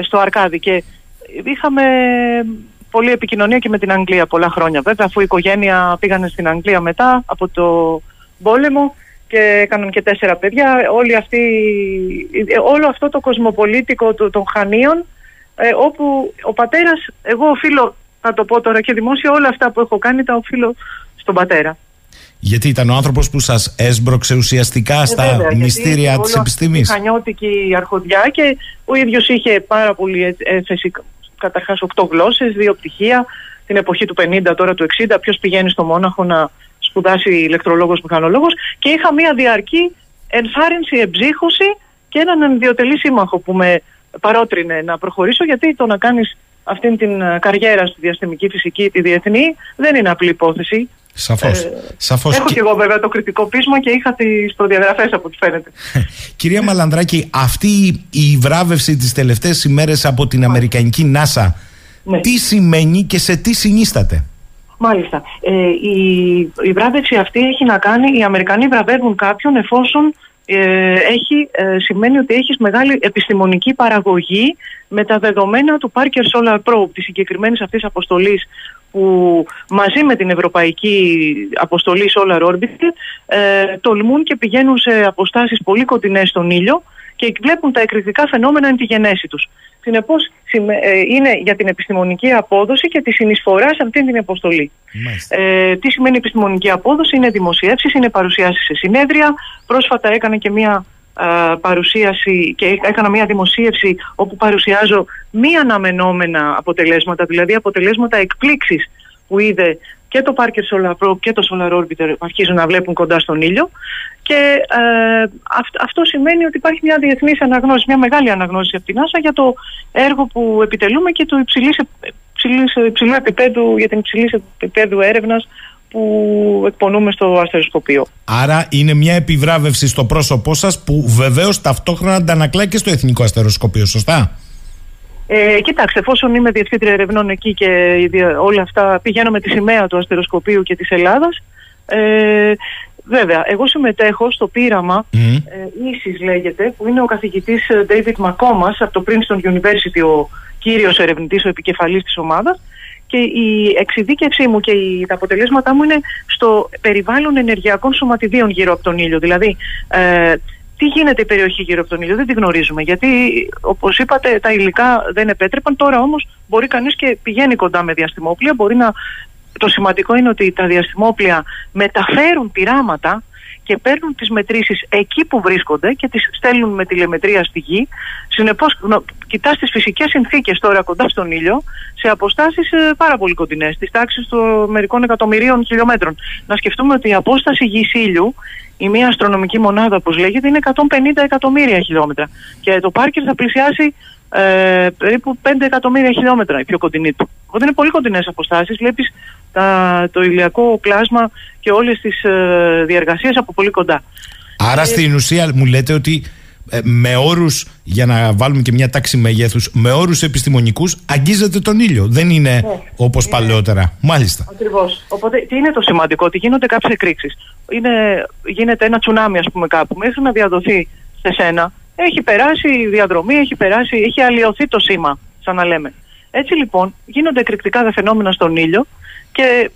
στο Αρκάδι. Και είχαμε πολλή επικοινωνία και με την Αγγλία πολλά χρόνια βέβαια αφού η οικογένεια πήγανε στην Αγγλία μετά από το πόλεμο και έκαναν και τέσσερα παιδιά όλη αυτή, όλο αυτό το κοσμοπολίτικο των Χανίων ε, όπου ο πατέρας εγώ οφείλω να το πω τώρα και δημόσια όλα αυτά που έχω κάνει τα οφείλω στον πατέρα γιατί ήταν ο άνθρωπος που σας έσμπρωξε ουσιαστικά ε, στα βέβαια, μυστήρια της επιστήμης. Ήταν χανιώτικη αρχοντιά και ο ίδιος είχε πάρα πολύ έφεση καταρχάς 8 γλώσσες, δύο πτυχία, την εποχή του 50, τώρα του 60, ποιος πηγαίνει στο Μόναχο να σπουδάσει ηλεκτρολόγος, μηχανολόγος. Και είχα μια διαρκή ενθάρρυνση, εμψύχωση και έναν ενδιοτελή σύμμαχο που με παρότρινε να προχωρήσω γιατί το να κάνεις αυτήν την καριέρα στη διαστημική φυσική, τη διεθνή, δεν είναι απλή υπόθεση. Σαφώς. Ε, Σαφώς. Έχω και... εγώ βέβαια το κριτικό πείσμα και είχα τις προδιαγραφές από ό,τι φαίνεται. Κυρία Μαλανδράκη, αυτή η βράβευση τις τελευταίες ημέρες από την Αμερικανική NASA ναι. τι σημαίνει και σε τι συνίσταται; Μάλιστα. Ε, η, η βράβευση αυτή έχει να κάνει, οι Αμερικανοί βραβεύουν κάποιον εφόσον ε, έχει, ε, σημαίνει ότι έχεις μεγάλη επιστημονική παραγωγή με τα δεδομένα του Parker Solar Probe, της συγκεκριμένης αυτής αποστολής που μαζί με την Ευρωπαϊκή Αποστολή Solar Orbit ε, τολμούν και πηγαίνουν σε αποστάσεις πολύ κοντινές στον ήλιο και βλέπουν τα εκρηκτικά φαινόμενα εν τη γενέση τους. Συνεπώς ε, είναι για την επιστημονική απόδοση και τη συνεισφορά σε αυτή την αποστολή. Ε, τι σημαίνει επιστημονική απόδοση, είναι δημοσιεύσεις, είναι παρουσιάσεις σε συνέδρια. Πρόσφατα έκανε και μία παρουσίαση και έκανα μία δημοσίευση όπου παρουσιάζω μη αναμενόμενα αποτελέσματα, δηλαδή αποτελέσματα εκπλήξης που είδε και το Parker Solar Probe και το Solar Orbiter αρχίζουν να βλέπουν κοντά στον ήλιο και ε, αυτό σημαίνει ότι υπάρχει μια διεθνής αναγνώριση, μια μεγάλη αναγνώριση από την NASA για το έργο που επιτελούμε και το υψηλής, υψηλής, υψηλού επίπεδου, για την υψηλής επίπεδου έρευνας που εκπονούμε στο αστεροσκοπείο. Άρα είναι μια επιβράβευση στο πρόσωπό σας που βεβαίως ταυτόχρονα αντανακλά και στο Εθνικό Αστεροσκοπείο, σωστά; Ε, κοιτάξτε, εφόσον είμαι διευθύντρια ερευνών εκεί και όλα αυτά πηγαίνω με τη σημαία του αστεροσκοπείου και της Ελλάδας, ε, Βέβαια, εγώ συμμετέχω στο πείραμα mm. ε, ίσης λέγεται, που είναι ο καθηγητής ε, David McComas από το Princeton University, ο κύριος ερευνητής, ο επικεφαλής της ομάδας και η εξειδίκευσή μου και οι, τα αποτελέσματά μου είναι στο περιβάλλον ενεργειακών σωματιδίων γύρω από τον ήλιο. Δηλαδή, ε, τι γίνεται η περιοχή γύρω από τον ήλιο, δεν τη γνωρίζουμε. Γιατί, όπως είπατε, τα υλικά δεν επέτρεπαν. Τώρα όμως μπορεί κανείς και πηγαίνει κοντά με διαστημόπλια. Μπορεί να... Το σημαντικό είναι ότι τα διαστημόπλια μεταφέρουν πειράματα και παίρνουν τις μετρήσεις εκεί που βρίσκονται και τις στέλνουν με τηλεμετρία στη γη. Συνεπώς κοιτάς τις φυσικές συνθήκες τώρα κοντά στον ήλιο σε αποστάσεις ε, πάρα πολύ κοντινές, της τάξης των μερικών εκατομμυρίων χιλιόμετρων. Να σκεφτούμε ότι η απόσταση γης ήλιου η μία αστρονομική μονάδα, όπως λέγεται, είναι 150 εκατομμύρια χιλιόμετρα. Και το Πάρκερ θα πλησιάσει ε, περίπου 5 εκατομμύρια χιλιόμετρα η πιο κοντινή του. Οπότε είναι πολύ κοντινές αποστάσεις. Βλέπεις το ηλιακό κλάσμα και όλες τις ε, διεργασίες από πολύ κοντά. Άρα ε, στην ουσία μου λέτε ότι ε, με όρους, για να βάλουμε και μια τάξη μεγέθους, με όρους επιστημονικούς αγγίζεται τον ήλιο. Δεν είναι ναι, όπως παλαιότερα. Μάλιστα. Ακριβώς. Οπότε τι είναι το σημαντικό, ότι γίνονται κάποιες εκρήξεις. Γίνεται ένα τσουνάμι, ας πούμε, κάπου, μέχρι να διαδοθεί σε σένα έχει περάσει η διαδρομή, έχει περάσει, έχει αλλοιωθεί το σήμα, σαν να λέμε. Έτσι λοιπόν γίνονται εκρηκτικά τα φαινόμενα στον ήλιο και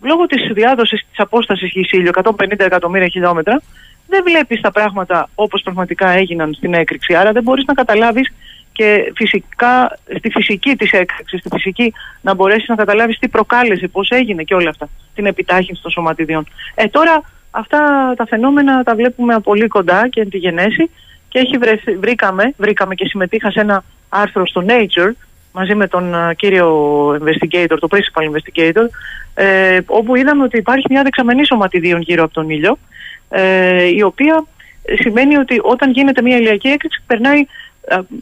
λόγω της διάδοσης της απόστασης γης ήλιο, 150 εκατομμύρια χιλιόμετρα, δεν βλέπεις τα πράγματα όπως πραγματικά έγιναν στην έκρηξη. Άρα δεν μπορείς να καταλάβεις και φυσικά στη φυσική της έκρηξης, στη φυσική να μπορέσεις να καταλάβεις τι προκάλεσε, πώς έγινε και όλα αυτά, την επιτάχυνση των σωματιδιών. Ε, τώρα αυτά τα φαινόμενα τα βλέπουμε πολύ κοντά και εν τη γενέση και έχει βρεθεί, βρήκαμε, βρήκαμε και συμμετείχα σε ένα άρθρο στο Nature μαζί με τον uh, κύριο investigator, το principal investigator, ε, όπου είδαμε ότι υπάρχει μια δεξαμενή σωματιδίων γύρω από τον ήλιο, ε, η οποία σημαίνει ότι όταν γίνεται μια ηλιακή έκρηξη περνάει,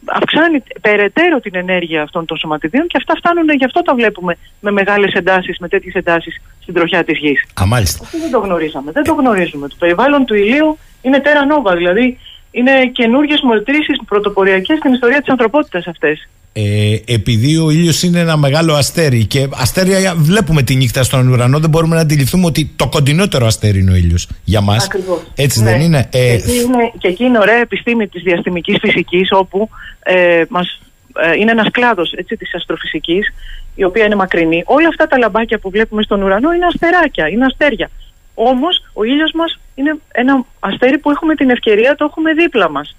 αυξάνει περαιτέρω την ενέργεια αυτών των σωματιδίων και αυτά φτάνουν, γι' αυτό τα βλέπουμε με μεγάλες εντάσεις, με τέτοιες εντάσεις στην τροχιά της γης. Α, μάλιστα. Αυτό δεν το γνωρίζαμε, δεν το γνωρίζουμε. Το περιβάλλον του ηλίου είναι τέρα νόβα, δηλαδή είναι καινούργιες μετρήσει πρωτοποριακές στην ιστορία της ανθρωπότητας αυτές. Ε, επειδή ο ήλιος είναι ένα μεγάλο αστέρι και αστέρια βλέπουμε τη νύχτα στον ουρανό, δεν μπορούμε να αντιληφθούμε ότι το κοντινότερο αστέρι είναι ο ήλιος για μας. Έτσι δεν ναι. είναι; Ε, και, εκεί είναι. και εκεί είναι ωραία επιστήμη της διαστημικής φυσικής, όπου ε, μας, ε, είναι ένας κλάδος της αστροφυσικής, η οποία είναι μακρινή. Όλα αυτά τα λαμπάκια που βλέπουμε στον ουρανό είναι αστεράκια, είναι αστέρια. Όμως ο ήλιος μας είναι ένα αστέρι που έχουμε την ευκαιρία, το έχουμε δίπλα μας,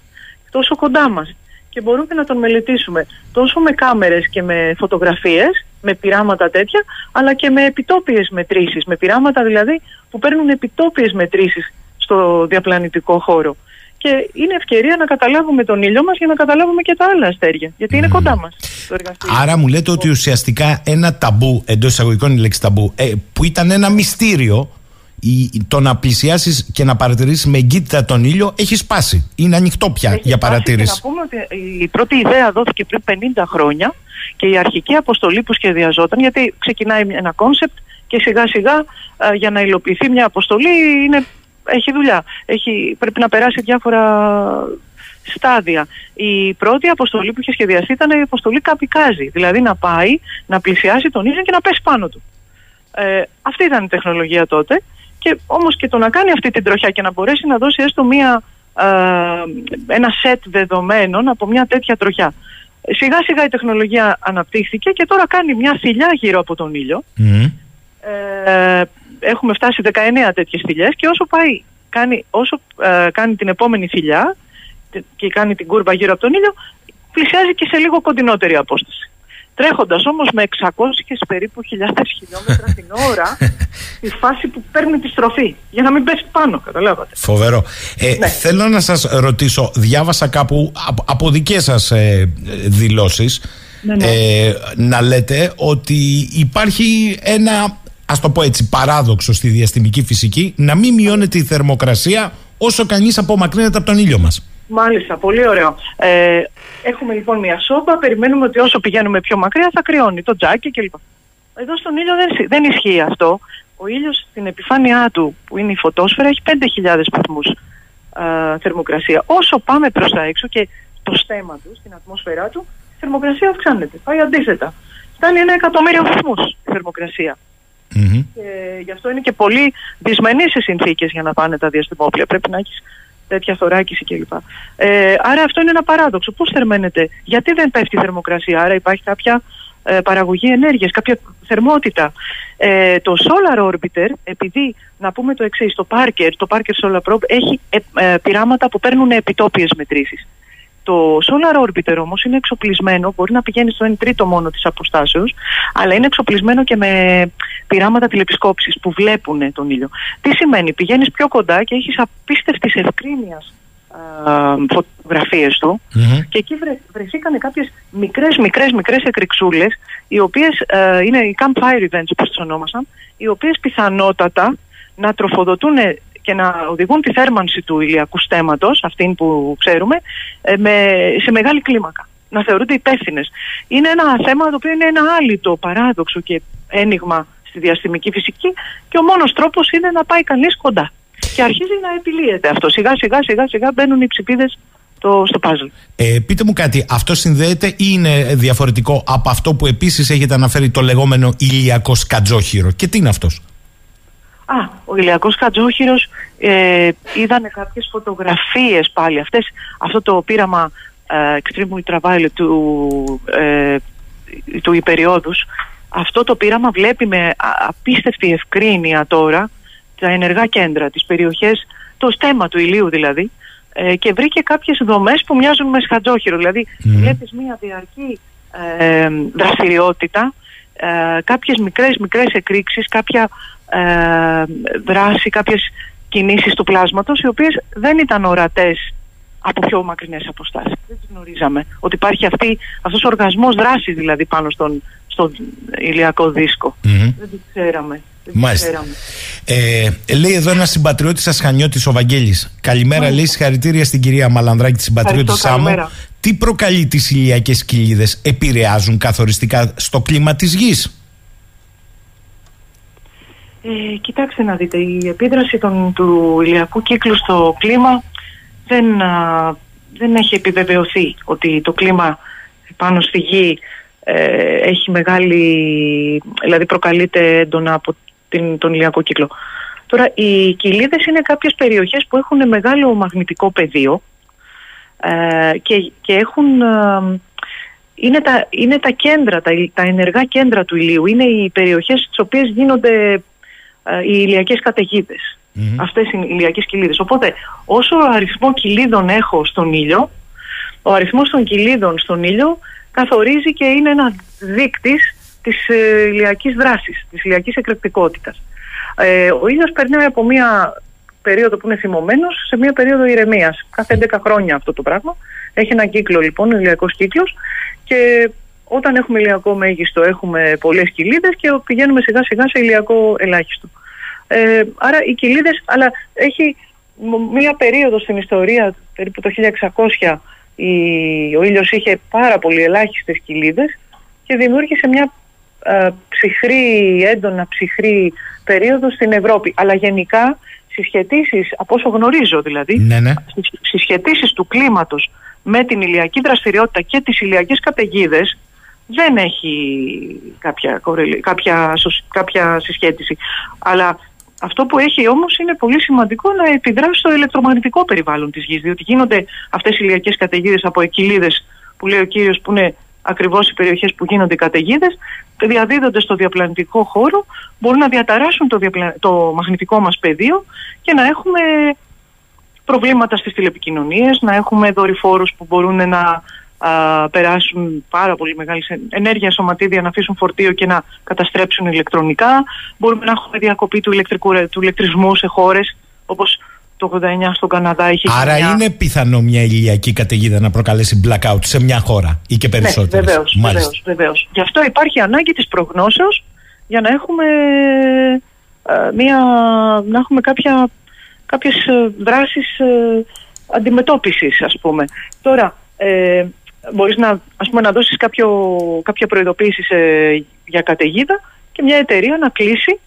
τόσο κοντά μας. Και μπορούμε να τον μελετήσουμε τόσο με κάμερες και με φωτογραφίες, με πειράματα τέτοια, αλλά και με επιτόπιες μετρήσεις. Με πειράματα δηλαδή που παίρνουν επιτόπιες μετρήσεις στο διαπλανητικό χώρο. Και είναι ευκαιρία να καταλάβουμε τον ήλιο μας για να καταλάβουμε και τα άλλα αστέρια. Γιατί είναι κοντά μας το εργαστήριο. Άρα μου λέτε ότι ουσιαστικά ένα ταμπού, εντός εισαγωγικών η λέξη ταμπού, ε, που ήταν ένα μυστήριο, το να πλησιάσεις και να παρατηρήσεις με εγγύτητα τον ήλιο έχει σπάσει. Είναι ανοιχτό πια έχει για παρατήρηση. να πούμε ότι η πρώτη ιδέα δόθηκε πριν 50 χρόνια και η αρχική αποστολή που σχεδιαζόταν, γιατί ξεκινάει ένα concept και σιγά σιγά για να υλοποιηθεί μια αποστολή είναι, έχει δουλειά. Έχει, πρέπει να περάσει διάφορα στάδια. Η πρώτη αποστολή που είχε σχεδιαστεί ήταν η αποστολή καμικάζι. Δηλαδή να πάει, να πλησιάσει τον ήλιο και να πέσει πάνω του. Ε, αυτή ήταν η τεχνολογία τότε και όμως και το να κάνει αυτή την τροχιά και να μπορέσει να δώσει έστω μία, ε, ένα σετ δεδομένων από μια τέτοια τροχιά. Σιγά σιγά η τεχνολογία αναπτύχθηκε και τώρα κάνει μια θηλιά γύρω από τον ήλιο. Ε, έχουμε φτάσει 19 τέτοιες θηλιές και όσο πάει, κάνει, όσο ε, κάνει την επόμενη θηλιά και κάνει την κούρβα γύρω από τον ήλιο, πλησιάζει και σε λίγο κοντινότερη απόσταση. Τρέχοντας όμως με 600 περίπου χιλιάδες χιλιόμετρα την ώρα στη φάση που παίρνει τη στροφή για να μην πέσει πάνω, καταλάβατε. Φοβερό. Ε, ναι. Θέλω να σας ρωτήσω, διάβασα κάπου από, από δικές σας ε, δηλώσεις ναι, ναι. Ε, να λέτε ότι υπάρχει ένα ας το πω έτσι παράδοξο στη διαστημική φυσική να μην μειώνεται η θερμοκρασία όσο κανείς απομακρύνεται από τον ήλιο μας. Μάλιστα, πολύ ωραίο. Ε, έχουμε λοιπόν μια σόπα, περιμένουμε ότι όσο πηγαίνουμε πιο μακριά θα κρυώνει το τζάκι κλπ. Εδώ στον ήλιο δεν, δεν ισχύει αυτό. Ο ήλιος στην επιφάνειά του, που είναι η φωτόσφαιρα, έχει 5.000 βαθμούς ε, θερμοκρασία. Όσο πάμε προς τα έξω και το στέμα του, στην ατμόσφαιρά του, η θερμοκρασία αυξάνεται. Πάει αντίθετα. Φτάνει ένα εκατομμύριο βαθμούς η θερμοκρασία. Mm-hmm. Και γι' αυτό είναι και πολύ δυσμενείς οι συνθήκες για να πάνε τα διαστημόπλια. Πρέπει να έχεις τέτοια θωράκιση κλπ. Ε, άρα αυτό είναι ένα παράδοξο. Πώς θερμαίνεται, γιατί δεν πέφτει η θερμοκρασία, άρα υπάρχει κάποια ε, παραγωγή ενέργειας, κάποια θερμότητα. Ε, το Solar Orbiter, επειδή να πούμε το εξής, το Parker, το Parker Solar Probe έχει ε, ε, πειράματα που παίρνουν επιτόπιες μετρήσεις. Το Solar Orbiter όμως είναι εξοπλισμένο, μπορεί να πηγαίνει στο 1 τρίτο μόνο της αποστάσεως, αλλά είναι εξοπλισμένο και με πειράματα τηλεπισκόψης που βλέπουν τον ήλιο. Τι σημαίνει, πηγαίνεις πιο κοντά και έχεις απίστευτης ευκρίνειας φωτογραφίες του και εκεί βρε, βρεθήκαν κάποιες μικρές μικρές μικρές εκρηξούλες οι οποίες ε, είναι οι campfire events όπως τις ονόμασαν οι οποίες πιθανότατα να τροφοδοτούν και να οδηγούν τη θέρμανση του ηλιακού στέματος, αυτήν που ξέρουμε, ε, με, σε μεγάλη κλίμακα. Να θεωρούνται υπεύθυνες. Είναι ένα θέμα το οποίο είναι ένα άλυτο παράδοξο και ένιγμα στη διαστημική φυσική και ο μόνος τρόπος είναι να πάει κανείς κοντά. Και αρχίζει να επιλύεται αυτό. Σιγά σιγά σιγά σιγά μπαίνουν οι ψηπίδες το, στο puzzle. Ε, πείτε μου κάτι, αυτό συνδέεται ή είναι διαφορετικό από αυτό που επίσης έχετε αναφέρει το λεγόμενο ηλιακό σκατζόχυρο; Και τι είναι αυτός; Α, ο ηλιακός Χατζόχυρος ε, είδανε κάποιες φωτογραφίες πάλι. Αυτές, αυτό το πείραμα ε, Extreme Ultraviolet του, ε, του υπεριόδους, αυτό το πείραμα βλέπει με απίστευτη ευκρίνεια τώρα τα ενεργά κέντρα, τις περιοχές, το στέμα του ηλίου δηλαδή, ε, και βρήκε κάποιες δομές που μοιάζουν με σχατζόχυρο. Δηλαδή mm. βλέπεις μια διαρκή ε, δραστηριότητα, ε, κάποιες μικρές μικρές εκρήξεις, κάποια ε, δράση, κάποιες κινήσεις του πλάσματος οι οποίες δεν ήταν ορατές από πιο μακρινές αποστάσεις. Δεν τις γνωρίζαμε. Ότι υπάρχει αυτή, αυτός ο οργασμός δράσης δηλαδή πάνω στον, στον ηλιακό Δεν το ξέραμε. Μάλιστα. Ε, λέει εδώ ένας συμπατριώτης σας Χανιώτης ο Βαγγέλης. Καλημέρα, λέει συγχαρητήρια στην κυρία Μαλανδράκη, τη συμπατριώτη Σάμου. Τι προκαλεί τις ηλιακές κοιλίδες, επηρεάζουν καθοριστικά στο κλίμα της γης; Ε, κοιτάξτε να δείτε, η επίδραση των, του ηλιακού κύκλου στο κλίμα δεν, δεν έχει επιβεβαιωθεί ότι το κλίμα πάνω στη γη ε, έχει μεγάλη, δηλαδή προκαλείται έντονα από την, τον ηλιακό κύκλο. Τώρα, οι κοιλίδες είναι κάποιες περιοχές που έχουν μεγάλο μαγνητικό πεδίο ε, και, και έχουν... Ε, είναι τα, είναι τα κέντρα, τα, τα ενεργά κέντρα του ηλίου. Είναι οι περιοχές στις οποίες γίνονται ε, οι ηλιακές καταιγίδες. Mm-hmm. Αυτές είναι οι ηλιακές κοιλίδες. Οπότε όσο αριθμό κοιλίδων έχω στον ήλιο, ο αριθμός των κοιλίδων στον ήλιο καθορίζει και είναι ένα δείκτης της ε, ηλιακής δράσης, της ηλιακής εκρηκτικότητας. Ε, ο ήλιος περνάει από μια περίοδο που είναι θυμωμένος σε μια περίοδο ηρεμίας. Κάθε 11 χρόνια αυτό το πράγμα. Έχει ένα κύκλο λοιπόν, ο ηλιακός κύκλος και όταν έχουμε ηλιακό μέγιστο έχουμε πολλές κοιλίδες και πηγαίνουμε σιγά σιγά σε ηλιακό ελάχιστο. Ε, άρα οι κοιλίδες, αλλά έχει μία περίοδο στην ιστορία, περίπου το 1600, η, ο ήλιος είχε πάρα πολύ ελάχιστες κοιλίδες και δημιούργησε μια ε, ψυχρή, έντονα ψυχρή περίοδο στην Ευρώπη. Αλλά γενικά συσχετήσεις, από όσο γνωρίζω δηλαδή, ναι, ναι. συσχετήσεις του κλίματος με την ηλιακή δραστηριότητα και τις ηλιακές καταιγίδες δεν έχει κάποια, κάποια, κάποια συσχέτιση. Αλλά αυτό που έχει όμως είναι πολύ σημαντικό να επιδράσει στο ηλεκτρομαγνητικό περιβάλλον της γης, διότι γίνονται αυτές οι ηλιακές καταιγίδες από εκκυλίδες που λέει ο κύριος που είναι ακριβώς οι περιοχές που γίνονται οι καταιγίδες, διαδίδονται στο διαπλανητικό χώρο, μπορούν να διαταράσσουν το, το μαγνητικό μας πεδίο και να έχουμε προβλήματα στις τηλεπικοινωνίες, να έχουμε δορυφόρους που μπορούν να α, περάσουν πάρα πολύ μεγάλη ενέργεια σωματίδια, να αφήσουν φορτίο και να καταστρέψουν ηλεκτρονικά. Μπορούμε να έχουμε διακοπή του, ηλεκτρικού, του ηλεκτρισμού σε χώρες όπως το 89 στον Καναδά είχε Άρα είναι πιθανό μια ηλιακή καταιγίδα να προκαλέσει blackout σε μια χώρα ή και περισσότερες. Ναι, βεβαίως, βεβαίως, βεβαίως. Γι' αυτό υπάρχει ανάγκη της προγνώσεως για να έχουμε, ε, μια, να έχουμε κάποια, κάποιες ε, δράσεις ε, αντιμετώπισης ας πούμε. Τώρα, ε, μπορείς να, ας πούμε, να δώσεις κάποιο, κάποια προειδοποίηση σε, για καταιγίδα και μια εταιρεία να κλείσει,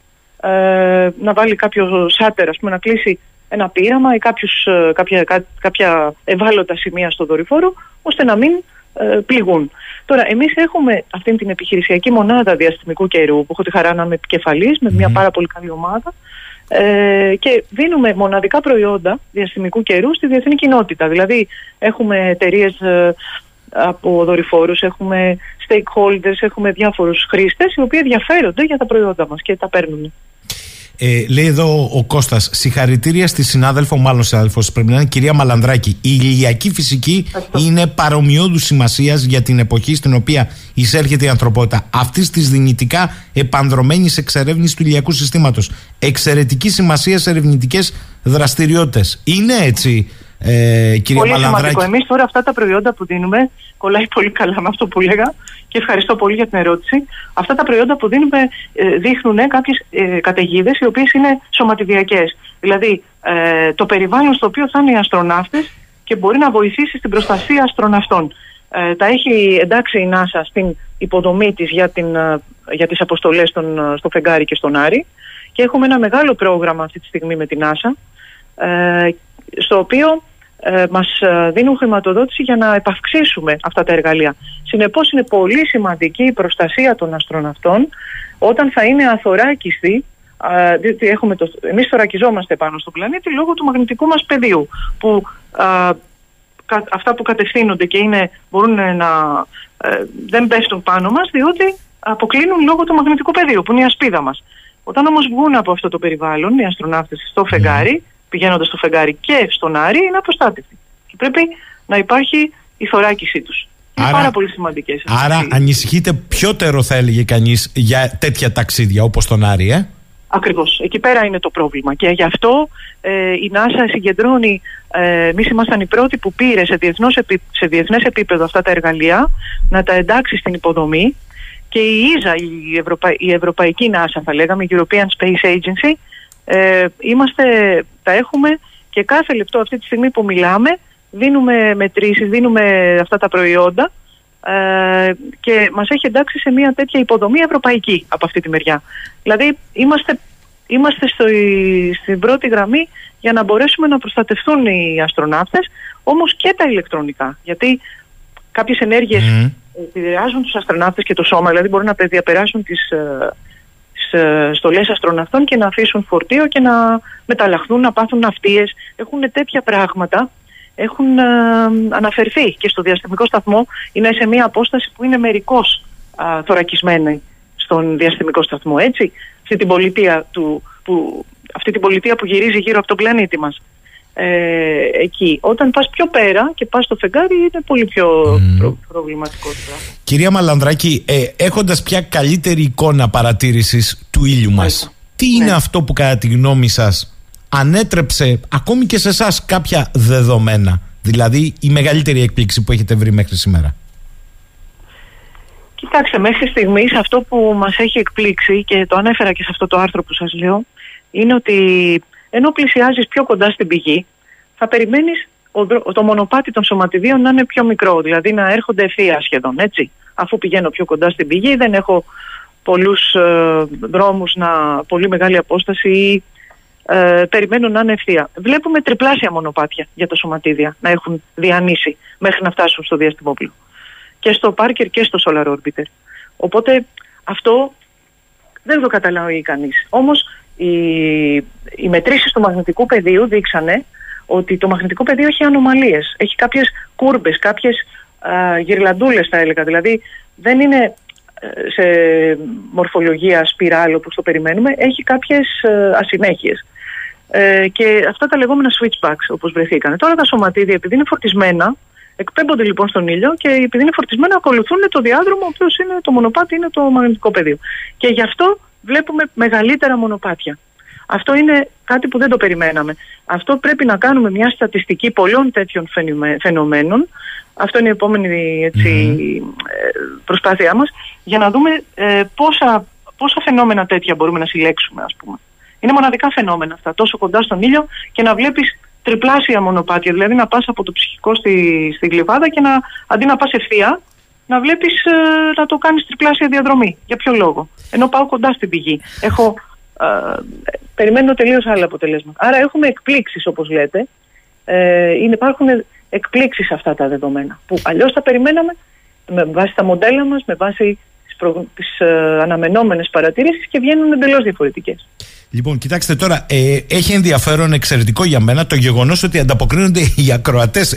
ε, να βάλει κάποιο σάτερ, ας πούμε, να κλείσει ένα πείραμα ή κάποιους, ε, κάποια, κάποια ευάλωτα σημεία στο δορυφόρο, ώστε να μην ε, πληγούν. Τώρα, εμείς έχουμε αυτή την επιχειρησιακή μονάδα διαστημικού καιρού, που έχω τη χαρά να είμαι επικεφαλής, με μια πάρα πολύ καλή ομάδα, ε, και δίνουμε μοναδικά προϊόντα διαστημικού καιρού στη διεθνή κοινότητα. Δηλαδή, έχουμε εταιρείες ε, από δορυφόρους, έχουμε stakeholders, έχουμε διάφορους χρήστες οι οποίοι ενδιαφέρονται για τα προϊόντα μας και τα παίρνουν. Ε, λέει εδώ ο Κώστας, συγχαρητήρια στη συνάδελφο, μάλλον συνάδελφος, πρέπει να είναι κυρία Μαλανδράκη. Η ηλιακή φυσική είναι παρομοιόδου σημασίας για την εποχή στην οποία εισέρχεται η ανθρωπότητα. Αυτή της δυνητικά επανδρομένης εξερεύνησης του ηλιακού συστήματος. Εξαιρετική σημασία σε ερευνητικές δραστηριότητες. Είναι έτσι, ε, κυρία πολύ Μαλανδράκη; σημαντικό. Εμείς τώρα αυτά τα προϊόντα που δίνουμε, κολλάει πολύ καλά με αυτό που έλεγα και ευχαριστώ πολύ για την ερώτηση. Αυτά τα προϊόντα που δίνουμε ε, δείχνουν κάποιες ε, καταιγίδες οι οποίες είναι σωματιδιακές. Δηλαδή ε, το περιβάλλον στο οποίο θα είναι οι αστροναύτες και μπορεί να βοηθήσει στην προστασία αστροναυτών. Ε, τα έχει εντάξει η NASA στην υποδομή της για, την, ε, για τις αποστολές των, ε, στο Φεγγάρι και στον Άρη και έχουμε ένα μεγάλο πρόγραμμα αυτή τη στιγμή με την NASA ε, στο οποίο ε, μας ε, δίνουν χρηματοδότηση για να επαυξήσουμε αυτά τα εργαλεία. Συνεπώς είναι πολύ σημαντική η προστασία των αστροναυτών όταν θα είναι αθωράκιστοι ε, διότι έχουμε το, εμείς θωρακιζόμαστε πάνω στον πλανήτη λόγω του μαγνητικού μας πεδίου που ε, κα- αυτά που κατευθύνονται και είναι, μπορούν να ε, δεν πέφτουν πάνω μας διότι αποκλίνουν λόγω του μαγνητικού πεδίου που είναι η ασπίδα μας. Όταν όμως βγουν από αυτό το περιβάλλον οι αστροναύτες στο φεγγάρι, πηγαίνοντας στο φεγγάρι και στον Άρη, είναι απροστάτευτοι. Και πρέπει να υπάρχει η θωράκισή τους. Είναι Άρα- πάρα πολύ σημαντικές. αυτές Άρα οι- ανησυχείτε πιότερο θα έλεγε κανείς για τέτοια ταξίδια όπως τον Άρη, ε; Ακριβώς. Εκεί πέρα είναι το πρόβλημα. Και γι' αυτό ε, η NASA συγκεντρώνει, ε, εμείς ήμασταν οι πρώτοι που πήρε σε, διεθνώς, επί- σε διεθνές επίπεδο αυτά τα εργαλεία να τα εντάξει στην υποδομή και η ΙΖΑ, η, Ευρωπα... η Ευρωπαϊκή NASA θα λέγαμε, η European Space Agency, ε, είμαστε, τα έχουμε και κάθε λεπτό αυτή τη στιγμή που μιλάμε δίνουμε μετρήσεις, δίνουμε αυτά τα προϊόντα ε, και μας έχει εντάξει σε μια τέτοια υποδομή ευρωπαϊκή από αυτή τη μεριά. Δηλαδή είμαστε, είμαστε στο, στην πρώτη γραμμή για να μπορέσουμε να προστατευτούν οι αστροναύτες όμως και τα ηλεκτρονικά γιατί κάποιες ενέργειες Μμμ. επηρεάζουν τους αστροναύτες και το σώμα δηλαδή μπορούν να διαπεράσουν τις, ε, τις ε, στολές αστροναυτών και να αφήσουν φορτίο και να μεταλλαχθούν, να πάθουν ναυτίες. Έχουν τέτοια πράγματα έχουν ε, αναφερθεί και στο διαστημικό σταθμό είναι σε μια απόσταση που είναι μερικώς α, θωρακισμένη στον διαστημικό σταθμό, έτσι. Αυτή την πολιτεία, του, που, αυτή την πολιτεία που γυρίζει γύρω από τον πλανήτη μας. Ε, εκεί. Όταν πας πιο πέρα και πας στο φεγγάρι είναι πολύ πιο προ- προβληματικό. το πράγμα. Κυρία Μαλανδράκη, ε, έχοντας πια καλύτερη εικόνα παρατήρησης του ήλιου μας, Μάλιστα. τι είναι Ναι. αυτό που κατά τη γνώμη σας ανέτρεψε ακόμη και σε εσάς κάποια δεδομένα, δηλαδή η μεγαλύτερη εκπλήξη που έχετε βρει μέχρι σήμερα; Κοιτάξτε, μέχρι στιγμής αυτό που μας έχει εκπλήξει και το ανέφερα και σε αυτό το άρθρο που σας λέω είναι ότι ενώ πλησιάζεις πιο κοντά στην πηγή θα περιμένεις ο δρο- το μονοπάτι των σωματιδίων να είναι πιο μικρό, δηλαδή να έρχονται ευθεία σχεδόν, έτσι. Αφού πηγαίνω πιο κοντά στην πηγή δεν έχω πολλούς ε, δρόμους, να, πολύ μεγάλη απόσταση ή ε, περιμένω να είναι ευθεία. Βλέπουμε τριπλάσια μονοπάτια για τα σωματίδια να έχουν διανύσει μέχρι να φτάσουν στο διαστημόπλο και στο Parker και στο Solar Orbiter. Οπότε αυτό δεν το καταλαβαίνει κανείς. Όμως οι, οι μετρήσεις του μαγνητικού πεδίου δείξανε ότι το μαγνητικό πεδίο έχει ανομαλίες. Έχει κάποιες κούρμπες, κάποιες α, γυρλαντούλες θα έλεγα. Δηλαδή δεν είναι ε, σε μορφολογία σπιράλ όπως το περιμένουμε. Έχει κάποιες ε, ασυνέχειες. Ε, και αυτά τα λεγόμενα switchbacks όπως βρεθήκανε. Τώρα τα σωματίδια επειδή είναι φορτισμένα εκπέμπονται λοιπόν στον ήλιο και επειδή είναι φορτισμένα ακολουθούν το διάδρομο ο οποίος είναι το μονοπάτι είναι το μαγνητικό πεδίο. Και γι' αυτό βλέπουμε μεγαλύτερα μονοπάτια. Αυτό είναι κάτι που δεν το περιμέναμε. Αυτό πρέπει να κάνουμε μια στατιστική πολλών τέτοιων φαινουμε- φαινομένων. Αυτό είναι η επόμενη έτσι, ε, προσπάθειά μας για να δούμε ε, πόσα, πόσα φαινόμενα τέτοια μπορούμε να συλλέξουμε ας πούμε. Είναι μοναδικά φαινόμενα αυτά, τόσο κοντά στον ήλιο και να βλέπεις τριπλάσια μονοπάτια, δηλαδή να πας από το ψυχικό στη, στη γλυφάδα και να, αντί να πας ευθεία, να βλέπεις ε, να το κάνεις τριπλάσια διαδρομή. Για ποιο λόγο; Ενώ πάω κοντά στην πηγή. Έχω, ε, περιμένω τελείως άλλα αποτελέσματα. Άρα έχουμε εκπλήξεις όπως λέτε. Ε, είναι, υπάρχουν εκπλήξεις σε αυτά τα δεδομένα. Που αλλιώς τα περιμέναμε με βάση τα μοντέλα μας, με βάση τις, προ, τις ε, αναμενόμενες παρατηρήσεις και βγαίνουν εντελώς διαφορετικές. Λοιπόν, κοιτάξτε τώρα, ε, έχει ενδιαφέρον εξαιρετικό για μένα το γεγονός ότι ανταποκρίνονται οι ακροατές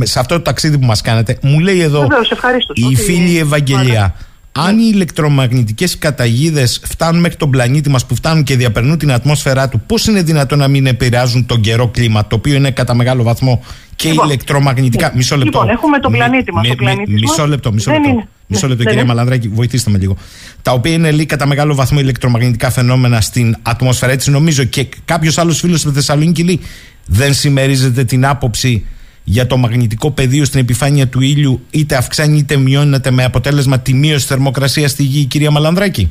σε αυτό το ταξίδι που μας κάνετε. Μου λέει εδώ Βεβαίως, ευχαρίστως. η Ότι- φίλη Ευαγγελία Αν οι ηλεκτρομαγνητικές καταγίδες φτάνουν μέχρι τον πλανήτη μας, που φτάνουν και διαπερνούν την ατμόσφαιρά του, πώς είναι δυνατόν να μην επηρεάζουν τον καιρό κλίμα, το οποίο είναι κατά μεγάλο βαθμό και Λοιπόν, ηλεκτρομαγνητικά. ναι. Μισό λεπτό. Λοιπόν, έχουμε τον πλανήτη μας. Ο πλανήτης Μισό μας λεπτό, μισό δεν λεπτό. είναι. Μισό Ναι, λεπτό, δεν κυρία είναι. Μαλανδράκη, βοηθήστε με λίγο. Τα οποία είναι λέει κατά μεγάλο βαθμό ηλεκτρομαγνητικά φαινόμενα στην ατμόσφαιρα. Έτσι νομίζω και κάποιος άλλος φίλος στη Θεσσαλονίκη λέει δεν συμμερίζεται την άποψη για το μαγνητικό πεδίο στην επιφάνεια του ήλιου, είτε αυξάνει είτε μειώνεται με αποτέλεσμα τη μείωση θερμοκρασία στη γη, κυρία Μαλανδράκη;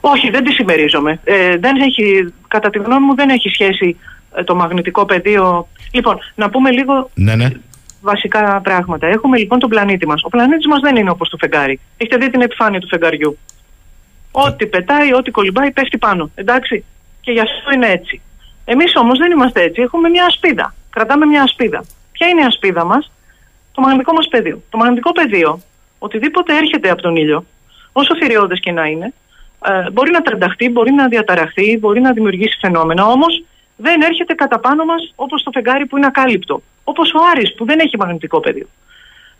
Όχι, δεν τη συμμερίζομαι. Ε, δεν έχει, κατά τη γνώμη μου δεν έχει σχέση ε, το μαγνητικό πεδίο. Λοιπόν, να πούμε λίγο Ναι, ναι. βασικά πράγματα. Έχουμε λοιπόν τον πλανήτη μας. Ο πλανήτης μας δεν είναι όπως το φεγγάρι. Έχετε δει την επιφάνεια του φεγγαριού. Ό,τι πετάει, ό,τι κολυμπάει πέφτει πάνω. Εντάξει. Και γι' αυτό είναι έτσι. Εμείς όμως δεν είμαστε έτσι. Έχουμε μια ασπίδα. Κρατάμε μια ασπίδα. Ποια είναι η ασπίδα μας; Το μαγνητικό μας πεδίο. Το μαγνητικό πεδίο, οτιδήποτε έρχεται από τον ήλιο, όσο θηριώδες και να είναι, ε, μπορεί να τρανταχτεί, μπορεί να διαταραχθεί, μπορεί να δημιουργήσει φαινόμενα, όμως δεν έρχεται κατά πάνω μας όπως το φεγγάρι που είναι ακάλυπτο. Όπως ο Άρης που δεν έχει μαγνητικό πεδίο.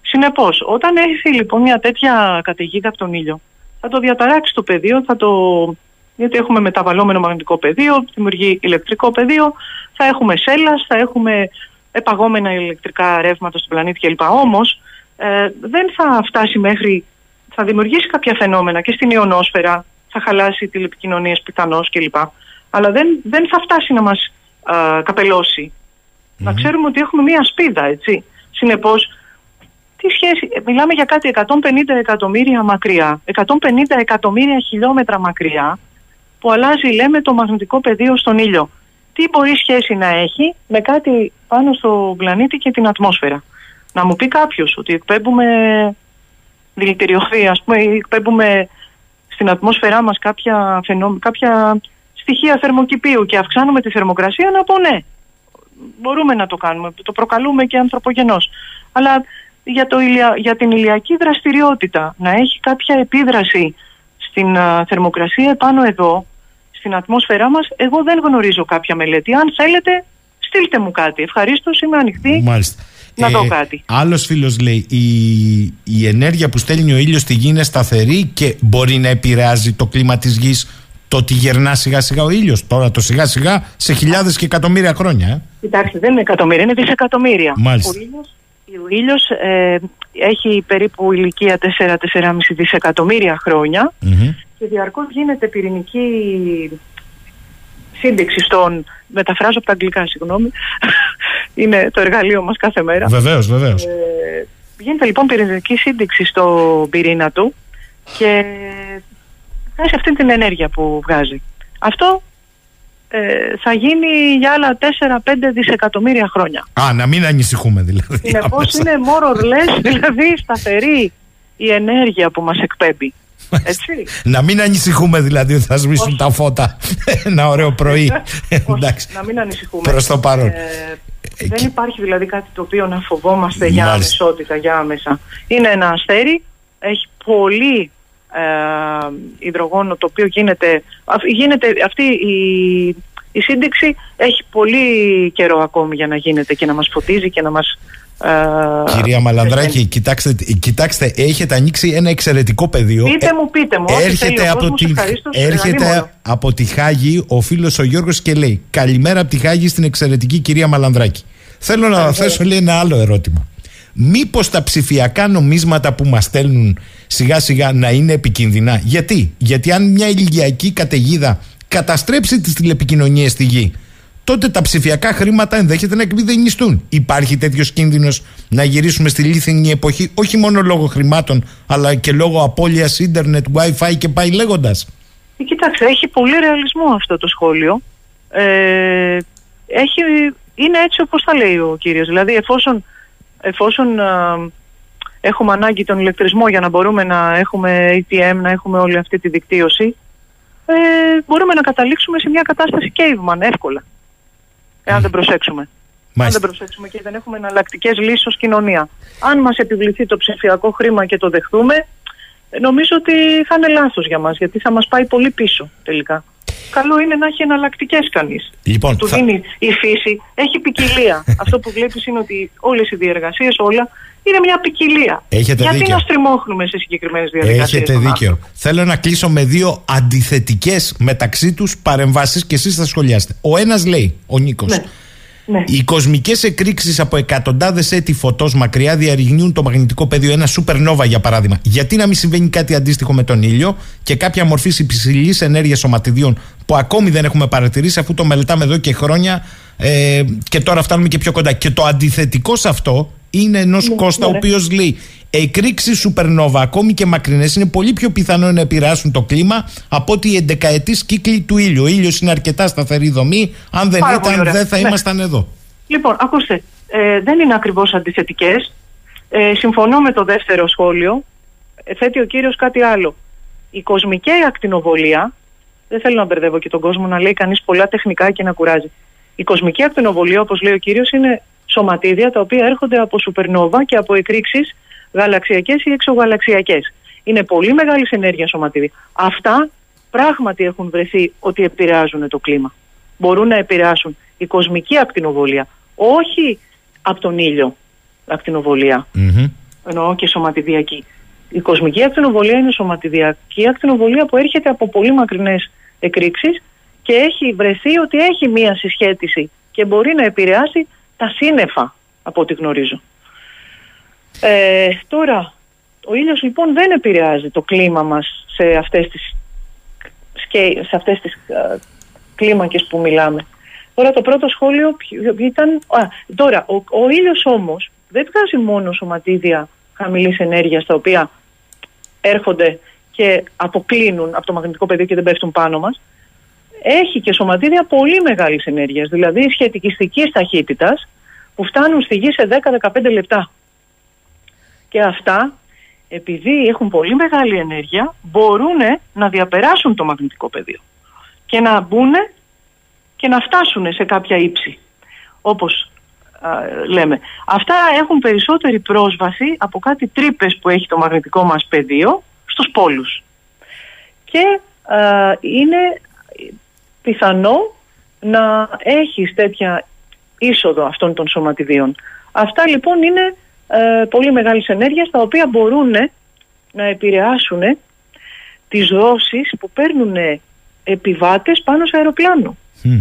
Συνεπώς, όταν έρθει λοιπόν μια τέτοια καταιγίδα από τον ήλιο, θα το διαταράξει το πεδίο, θα το... γιατί έχουμε μεταβαλλόμενο μαγνητικό πεδίο, δημιουργεί ηλεκτρικό πεδίο, θα έχουμε σέλας, θα έχουμε επαγόμενα ηλεκτρικά ρεύματα στον πλανήτη κλπ. Όμως ε, δεν θα φτάσει μέχρι, θα δημιουργήσει κάποια φαινόμενα και στην ιονόσφαιρα, θα χαλάσει τηλεπικοινωνίες πιθανώς κλπ. Αλλά δεν, δεν θα φτάσει να μας α, καπελώσει. Να ξέρουμε ότι έχουμε μία σπίδα, έτσι. Συνεπώς, τι σχέση, ε, μιλάμε για κάτι 150 εκατομμύρια μακριά, 150 εκατομμύρια χιλιόμετρα μακριά, που αλλάζει, λέμε, το μαγνητικό πεδίο στον ήλιο. Τι μπορεί σχέση να έχει με κάτι πάνω στο πλανήτη και την ατμόσφαιρα; Να μου πει κάποιος ότι εκπέμπουμε δηλητηριωθεί, ας πούμε, ή εκπέμπουμε στην ατμόσφαιρά μας κάποια, φαινό, κάποια στοιχεία θερμοκηπίου και αυξάνουμε τη θερμοκρασία, να πω ναι. Μπορούμε να το κάνουμε, το προκαλούμε και ανθρωπογενώς. Αλλά για, το ηλια- για την ηλιακή δραστηριότητα να έχει κάποια επίδραση στην α, θερμοκρασία επάνω εδώ, στην ατμόσφαιρά μας, εγώ δεν γνωρίζω κάποια μελέτη. Αν θέλετε, στείλτε μου κάτι. Ευχαρίστως, είμαι ανοιχτή. Μάλιστα. Να δω κάτι. Άλλος φίλος λέει: η, η ενέργεια που στέλνει ο ήλιος στη γη είναι σταθερή και μπορεί να επηρεάζει το κλίμα της γης το ότι γερνά σιγά σιγά ο ήλιος. Τώρα το σιγά σιγά σε χιλιάδες και εκατομμύρια χρόνια. Ε. Κοιτάξτε, δεν είναι εκατομμύρια, είναι δισεκατομμύρια. Μάλιστα. Ο ήλιος, ο ήλιος ε, έχει περίπου ηλικία 4-4,5 δισεκατομμύρια χρόνια Μμμ. Και διαρκώς γίνεται πυρηνική σύνδεξη στον... Μεταφράζω από τα αγγλικά, συγγνώμη. είναι το εργαλείο μας κάθε μέρα. Βεβαίως, βεβαίως. Ε, γίνεται λοιπόν πυρηνική σύνδεξη στο πυρήνα του και βγάζει αυτή την ενέργεια που βγάζει. Αυτό ε, θα γίνει για άλλα 4-5 δισεκατομμύρια χρόνια. Α, να μην ανησυχούμε δηλαδή. Συνεπώς άμεσα. είναι more or less, δηλαδή σταθερή η ενέργεια που μας εκπέμπει. Έτσι. Να μην ανησυχούμε δηλαδή ότι θα σβήσουν Όχι. τα φώτα ένα ωραίο πρωί. Όχι, Εντάξει. να μην ανησυχούμε. Προς το παρόν. Ε, δεν υπάρχει δηλαδή κάτι το οποίο να φοβόμαστε για Μάλιστα. αμεσότητα, για άμεσα. Είναι ένα αστέρι, έχει πολύ ε, υδρογόνο το οποίο γίνεται, αυ- γίνεται αυτή η, η σύνδεξη έχει πολύ καιρό ακόμη για να γίνεται και να μας φωτίζει και να μας ε, Κυρία Μαλανδράκη, κοιτάξτε, κοιτάξτε, έχετε ανοίξει ένα εξαιρετικό πεδίο. Πείτε Ε, μου, πείτε μου, ό,τι θέλει Έρχεται, ο από κόσμος, τη, ευχαρίστως, ε, έρχεται ανήμωνα. από τη Χάγη ο φίλος ο Γιώργος και λέει Καλημέρα από τη Χάγη στην εξαιρετική κυρία Μαλανδράκη. Θέλω να θέσω λέει, ένα άλλο ερώτημα. Μήπως τα ψηφιακά νομίσματα που μας στέλνουν σιγά σιγά να είναι επικίνδυνα; Γιατί, Γιατί αν μια ηλιακή καταιγίδα καταστρέψει τις τηλεπικοινωνίες στη γη τότε τα ψηφιακά χρήματα ενδέχεται να εκμηδενιστούν. Υπάρχει τέτοιος κίνδυνος να γυρίσουμε στη λίθινη εποχή, όχι μόνο λόγω χρημάτων, αλλά και λόγω απώλειας ίντερνετ, wifi και πάει λέγοντας. Ε, Κοιτάξτε, έχει πολύ ρεαλισμό αυτό το σχόλιο. Ε, έχει, είναι έτσι όπως τα λέει ο κύριος. Δηλαδή εφόσον, εφόσον α, έχουμε ανάγκη τον ηλεκτρισμό για να μπορούμε να έχουμε ATM, να έχουμε όλη αυτή τη δικτύωση, ε, μπορούμε να καταλήξουμε σε μια κατάσταση caveman εύκολα. Εάν δεν προσέξουμε. Αν δεν προσέξουμε και δεν έχουμε εναλλακτικές λύσεις ως κοινωνία. Αν μας επιβληθεί το ψηφιακό χρήμα και το δεχτούμε, ε, νομίζω ότι θα είναι λάθος για μας, γιατί θα μας πάει πολύ πίσω τελικά. Καλό είναι να έχει εναλλακτικές κανείς. Λοιπόν, Του θα- δίνει η φύση, έχει ποικιλία. Αυτό που βλέπεις είναι ότι όλες οι διεργασίες, όλα Είναι μια ποικιλία. Έχετε Γιατί δίκιο. να στριμώχνουμε σε συγκεκριμένες διαδικασίες. Έχετε δίκιο. Θέλω να κλείσω με δύο αντιθετικές μεταξύ τους παρεμβάσεις και εσείς θα σχολιάσετε. Ο ένας λέει, ο Νίκος. Ναι. Ναι. Οι κοσμικές εκρήξεις από εκατοντάδες έτη φωτός μακριά διαρριγνύουν το μαγνητικό πεδίο, ένας supernova για παράδειγμα. Γιατί να μην συμβαίνει κάτι αντίστοιχο με τον ήλιο και κάποια μορφή υψηλής ενέργειας σωματιδίων που ακόμη δεν έχουμε παρατηρήσει, αφού το μελετάμε εδώ και χρόνια ε, και τώρα φτάνουμε και πιο κοντά. Και το αντιθετικό σε αυτό είναι ενός Κώστα, ο ναι. οποίος λέει εκρήξει supernova, ακόμη και μακρινές, είναι πολύ πιο πιθανό να επηρεάσουν το κλίμα από ότι οι εντεκαετής κύκλοι του ήλιου. Ο ήλιος είναι αρκετά σταθερή δομή. Αν δεν Πάρα πολύ ήταν, ωραία. δεν θα Ναι. ήμασταν εδώ. Λοιπόν, ακούστε, ε, δεν είναι ακριβώς αντιθετικές. Ε, συμφωνώ με το δεύτερο σχόλιο. Ε, θέτει ο κύριος κάτι άλλο. Η κοσμική ακτινοβολία, δεν θέλω να μπερδεύω και τον κόσμο να λέει κανείς πολλά τεχνικά και να κουράζει. Η κοσμική ακτινοβολία, όπως λέει ο κύριος, είναι σωματίδια τα οποία έρχονται από σουπερνόβα και από εκρήξεις γαλαξιακές ή εξωγαλαξιακές. Είναι πολύ μεγάλη ενέργεια σωματίδια. Αυτά πράγματι έχουν βρεθεί ότι επηρεάζουν το κλίμα. Μπορούν να επηρεάσουν η κοσμική ακτινοβολία, όχι από τον ήλιο ακτινοβολία, Μμμ. εννοώ και σωματιδιακή. Η κοσμική ακτινοβολία είναι σωματιδιακή ακτινοβολία που έρχεται από πολύ μακρινές εκρήξεις και έχει βρεθεί ότι έχει μία συσχέτιση και μπορεί να επηρεάσει τα σύννεφα από ό,τι γνωρίζω. Ε, τώρα, ο ήλιος λοιπόν δεν επηρεάζει το κλίμα μας σε αυτές τις, σκέ- σε αυτές τις ε, κλίμακες που μιλάμε. Τώρα το πρώτο σχόλιο ποιο- ήταν... Α, τώρα, ο, ο ήλιος όμως δεν βγάζει μόνο σωματίδια χαμηλής ενέργειας τα οποία έρχονται και αποκλίνουν από το μαγνητικό πεδίο και δεν πέφτουν πάνω μας. Έχει και σωματίδια πολύ μεγάλης ενέργειας, δηλαδή σχετικιστικής ταχύτητας που φτάνουν στη γη σε 10-15 λεπτά. Και αυτά, επειδή έχουν πολύ μεγάλη ενέργεια, μπορούν να διαπεράσουν το μαγνητικό πεδίο και να μπουν και να φτάσουν σε κάποια ύψη, όπως α, λέμε. Αυτά έχουν περισσότερη πρόσβαση από κάτι τρύπες που έχει το μαγνητικό μας πεδίο στους πόλους. Και α, είναι πιθανό να έχεις τέτοια είσοδο αυτών των σωματιδίων. Αυτά λοιπόν είναι ε, πολύ μεγάλης ενέργειας τα οποία μπορούν να επηρεάσουν τις δόσεις που παίρνουν επιβάτες πάνω σε αεροπλάνο. Μμ.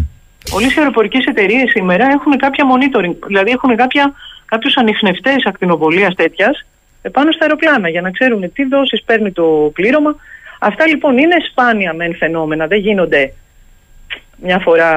Όλες οι αεροπορικές εταιρείες σήμερα έχουν κάποια monitoring, δηλαδή έχουν κάποια, κάποιους ανιχνευτές ακτινοβολίας τέτοιας ε, πάνω στα αεροπλάνα για να ξέρουν τι δόσεις παίρνει το πλήρωμα. Αυτά λοιπόν είναι σπάνια μεν φαινόμενα, δεν γίνονται μια φορά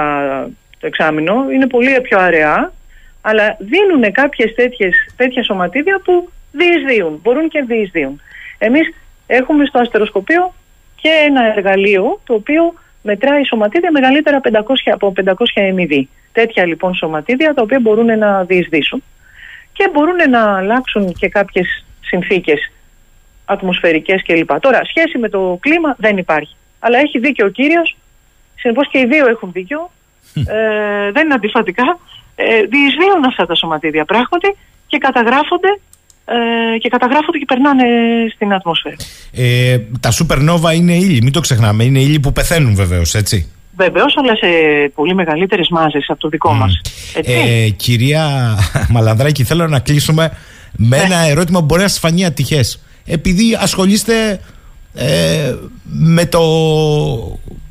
το εξάμεινο, είναι πολύ πιο αραιά, αλλά δίνουν κάποιες τέτοιες, τέτοια σωματίδια που διεισδύουν, μπορούν και διεισδύουν. Εμείς έχουμε στο αστεροσκοπείο και ένα εργαλείο το οποίο μετράει σωματίδια μεγαλύτερα 500, από 500 MV. Τέτοια λοιπόν σωματίδια τα οποία μπορούν να διεισδύσουν και μπορούν να αλλάξουν και κάποιες συνθήκες ατμοσφαιρικές κλπ. Τώρα, σχέση με το κλίμα δεν υπάρχει. Αλλά έχει δίκιο ο κύριος, συνεπώς και οι δύο έχουν δίκιο, ε, δεν είναι αντιφατικά, ε, διεισδύουν αυτά τα σωματίδια πράγματι και καταγράφονται ε, και καταγράφονται και περνάνε στην ατμόσφαιρα. Ε, τα supernova είναι ύλη, μην το ξεχνάμε. Είναι ύλη που πεθαίνουν βεβαίως, έτσι. Βεβαίως, αλλά σε πολύ μεγαλύτερες μάζες από το δικό μας. Ε, κυρία Μαλανδράκη, θέλω να κλείσουμε με ένα ερώτημα που μπορεί να σας φανεί ατυχές. Επειδή ασχολείστε ε, με το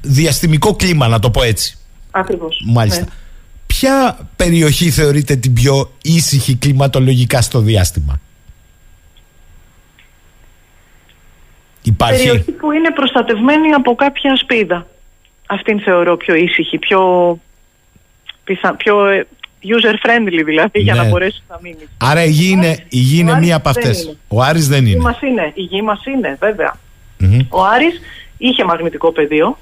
διαστημικό κλίμα, να το πω έτσι. Ακριβώς. Μάλιστα. Ποια περιοχή θεωρείτε την πιο ήσυχη κλιματολογικά στο διάστημα, Υπάρχει. Περιοχή που είναι προστατευμένη από κάποια σπίδα. Αυτήν θεωρώ πιο ήσυχη, πιο, πιθα... πιο ε, user-friendly δηλαδή για Ναι. να μπορέσεις να μείνεις. Άρα η γη είναι, η γη Ο είναι Άρης μία από δεν αυτές. είναι. Ο Άρης δεν Η γη είναι. μας είναι, η γη μας είναι βέβαια. Μμμ. Ο Άρης είχε μαγνητικό πεδίο,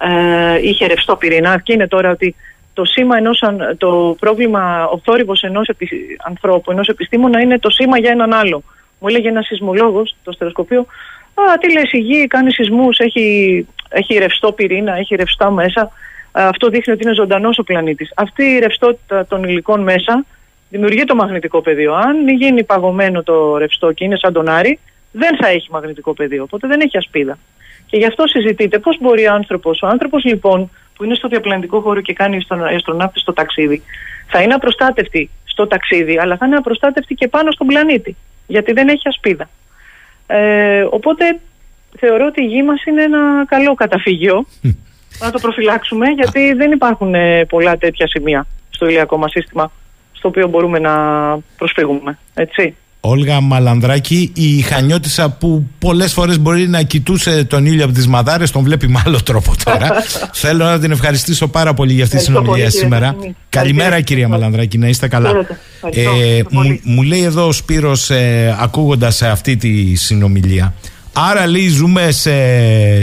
ε, είχε ρευστό πυρήνα και είναι τώρα ότι το σήμα ενός, αν- το πρόβλημα, ο θόρυβος ενός επι, ανθρώπου, ενός επιστήμονα είναι το σήμα για έναν άλλο. Μου έλεγε ένας σεισμολόγος στο στερεοσκοπείο, Α, τι λες, η γη κάνει σεισμούς, έχει, έχει ρευστό πυρήνα, έχει ρευστά μέσα. Α, αυτό δείχνει ότι είναι ζωντανός ο πλανήτης. Αυτή η ρευστότητα των υλικών μέσα δημιουργεί το μαγνητικό πεδίο. Αν γίνει παγωμένο το ρευστό και είναι σαν τον Άρη, δεν θα έχει μαγνητικό πεδίο, οπότε δεν έχει ασπίδα. Και γι' αυτό συζητείτε πώς μπορεί ο άνθρωπος, ο άνθρωπος λοιπόν που είναι στο διαπλανητικό χώρο και κάνει στον αστροναύτη στο ταξίδι, θα είναι απροστάτευτη στο ταξίδι, αλλά θα είναι απροστάτευτη και πάνω στον πλανήτη, γιατί δεν έχει ασπίδα. Ε, οπότε θεωρώ ότι η γη μας είναι ένα καλό καταφύγιο να το προφυλάξουμε, γιατί δεν υπάρχουν ε, πολλά τέτοια σημεία στο ηλιακό μας σύστημα στο οποίο μπορούμε να προσφύγουμε. Έτσι. Όλγα Μαλανδράκη, η Χανιώτησα που πολλές φορές μπορεί να κοιτούσε τον ήλιο από τις μαδάρες, τον βλέπει με άλλο τρόπο τώρα. Θέλω να την ευχαριστήσω πάρα πολύ για αυτή τη συνομιλία σήμερα. Καλημέρα, κυρία Μαλανδράκη, να είστε καλά. Ε, μου, μου, λέει εδώ ο Σπύρος ε, ακούγοντας αυτή τη συνομιλία. Άρα λέει ζούμε σε,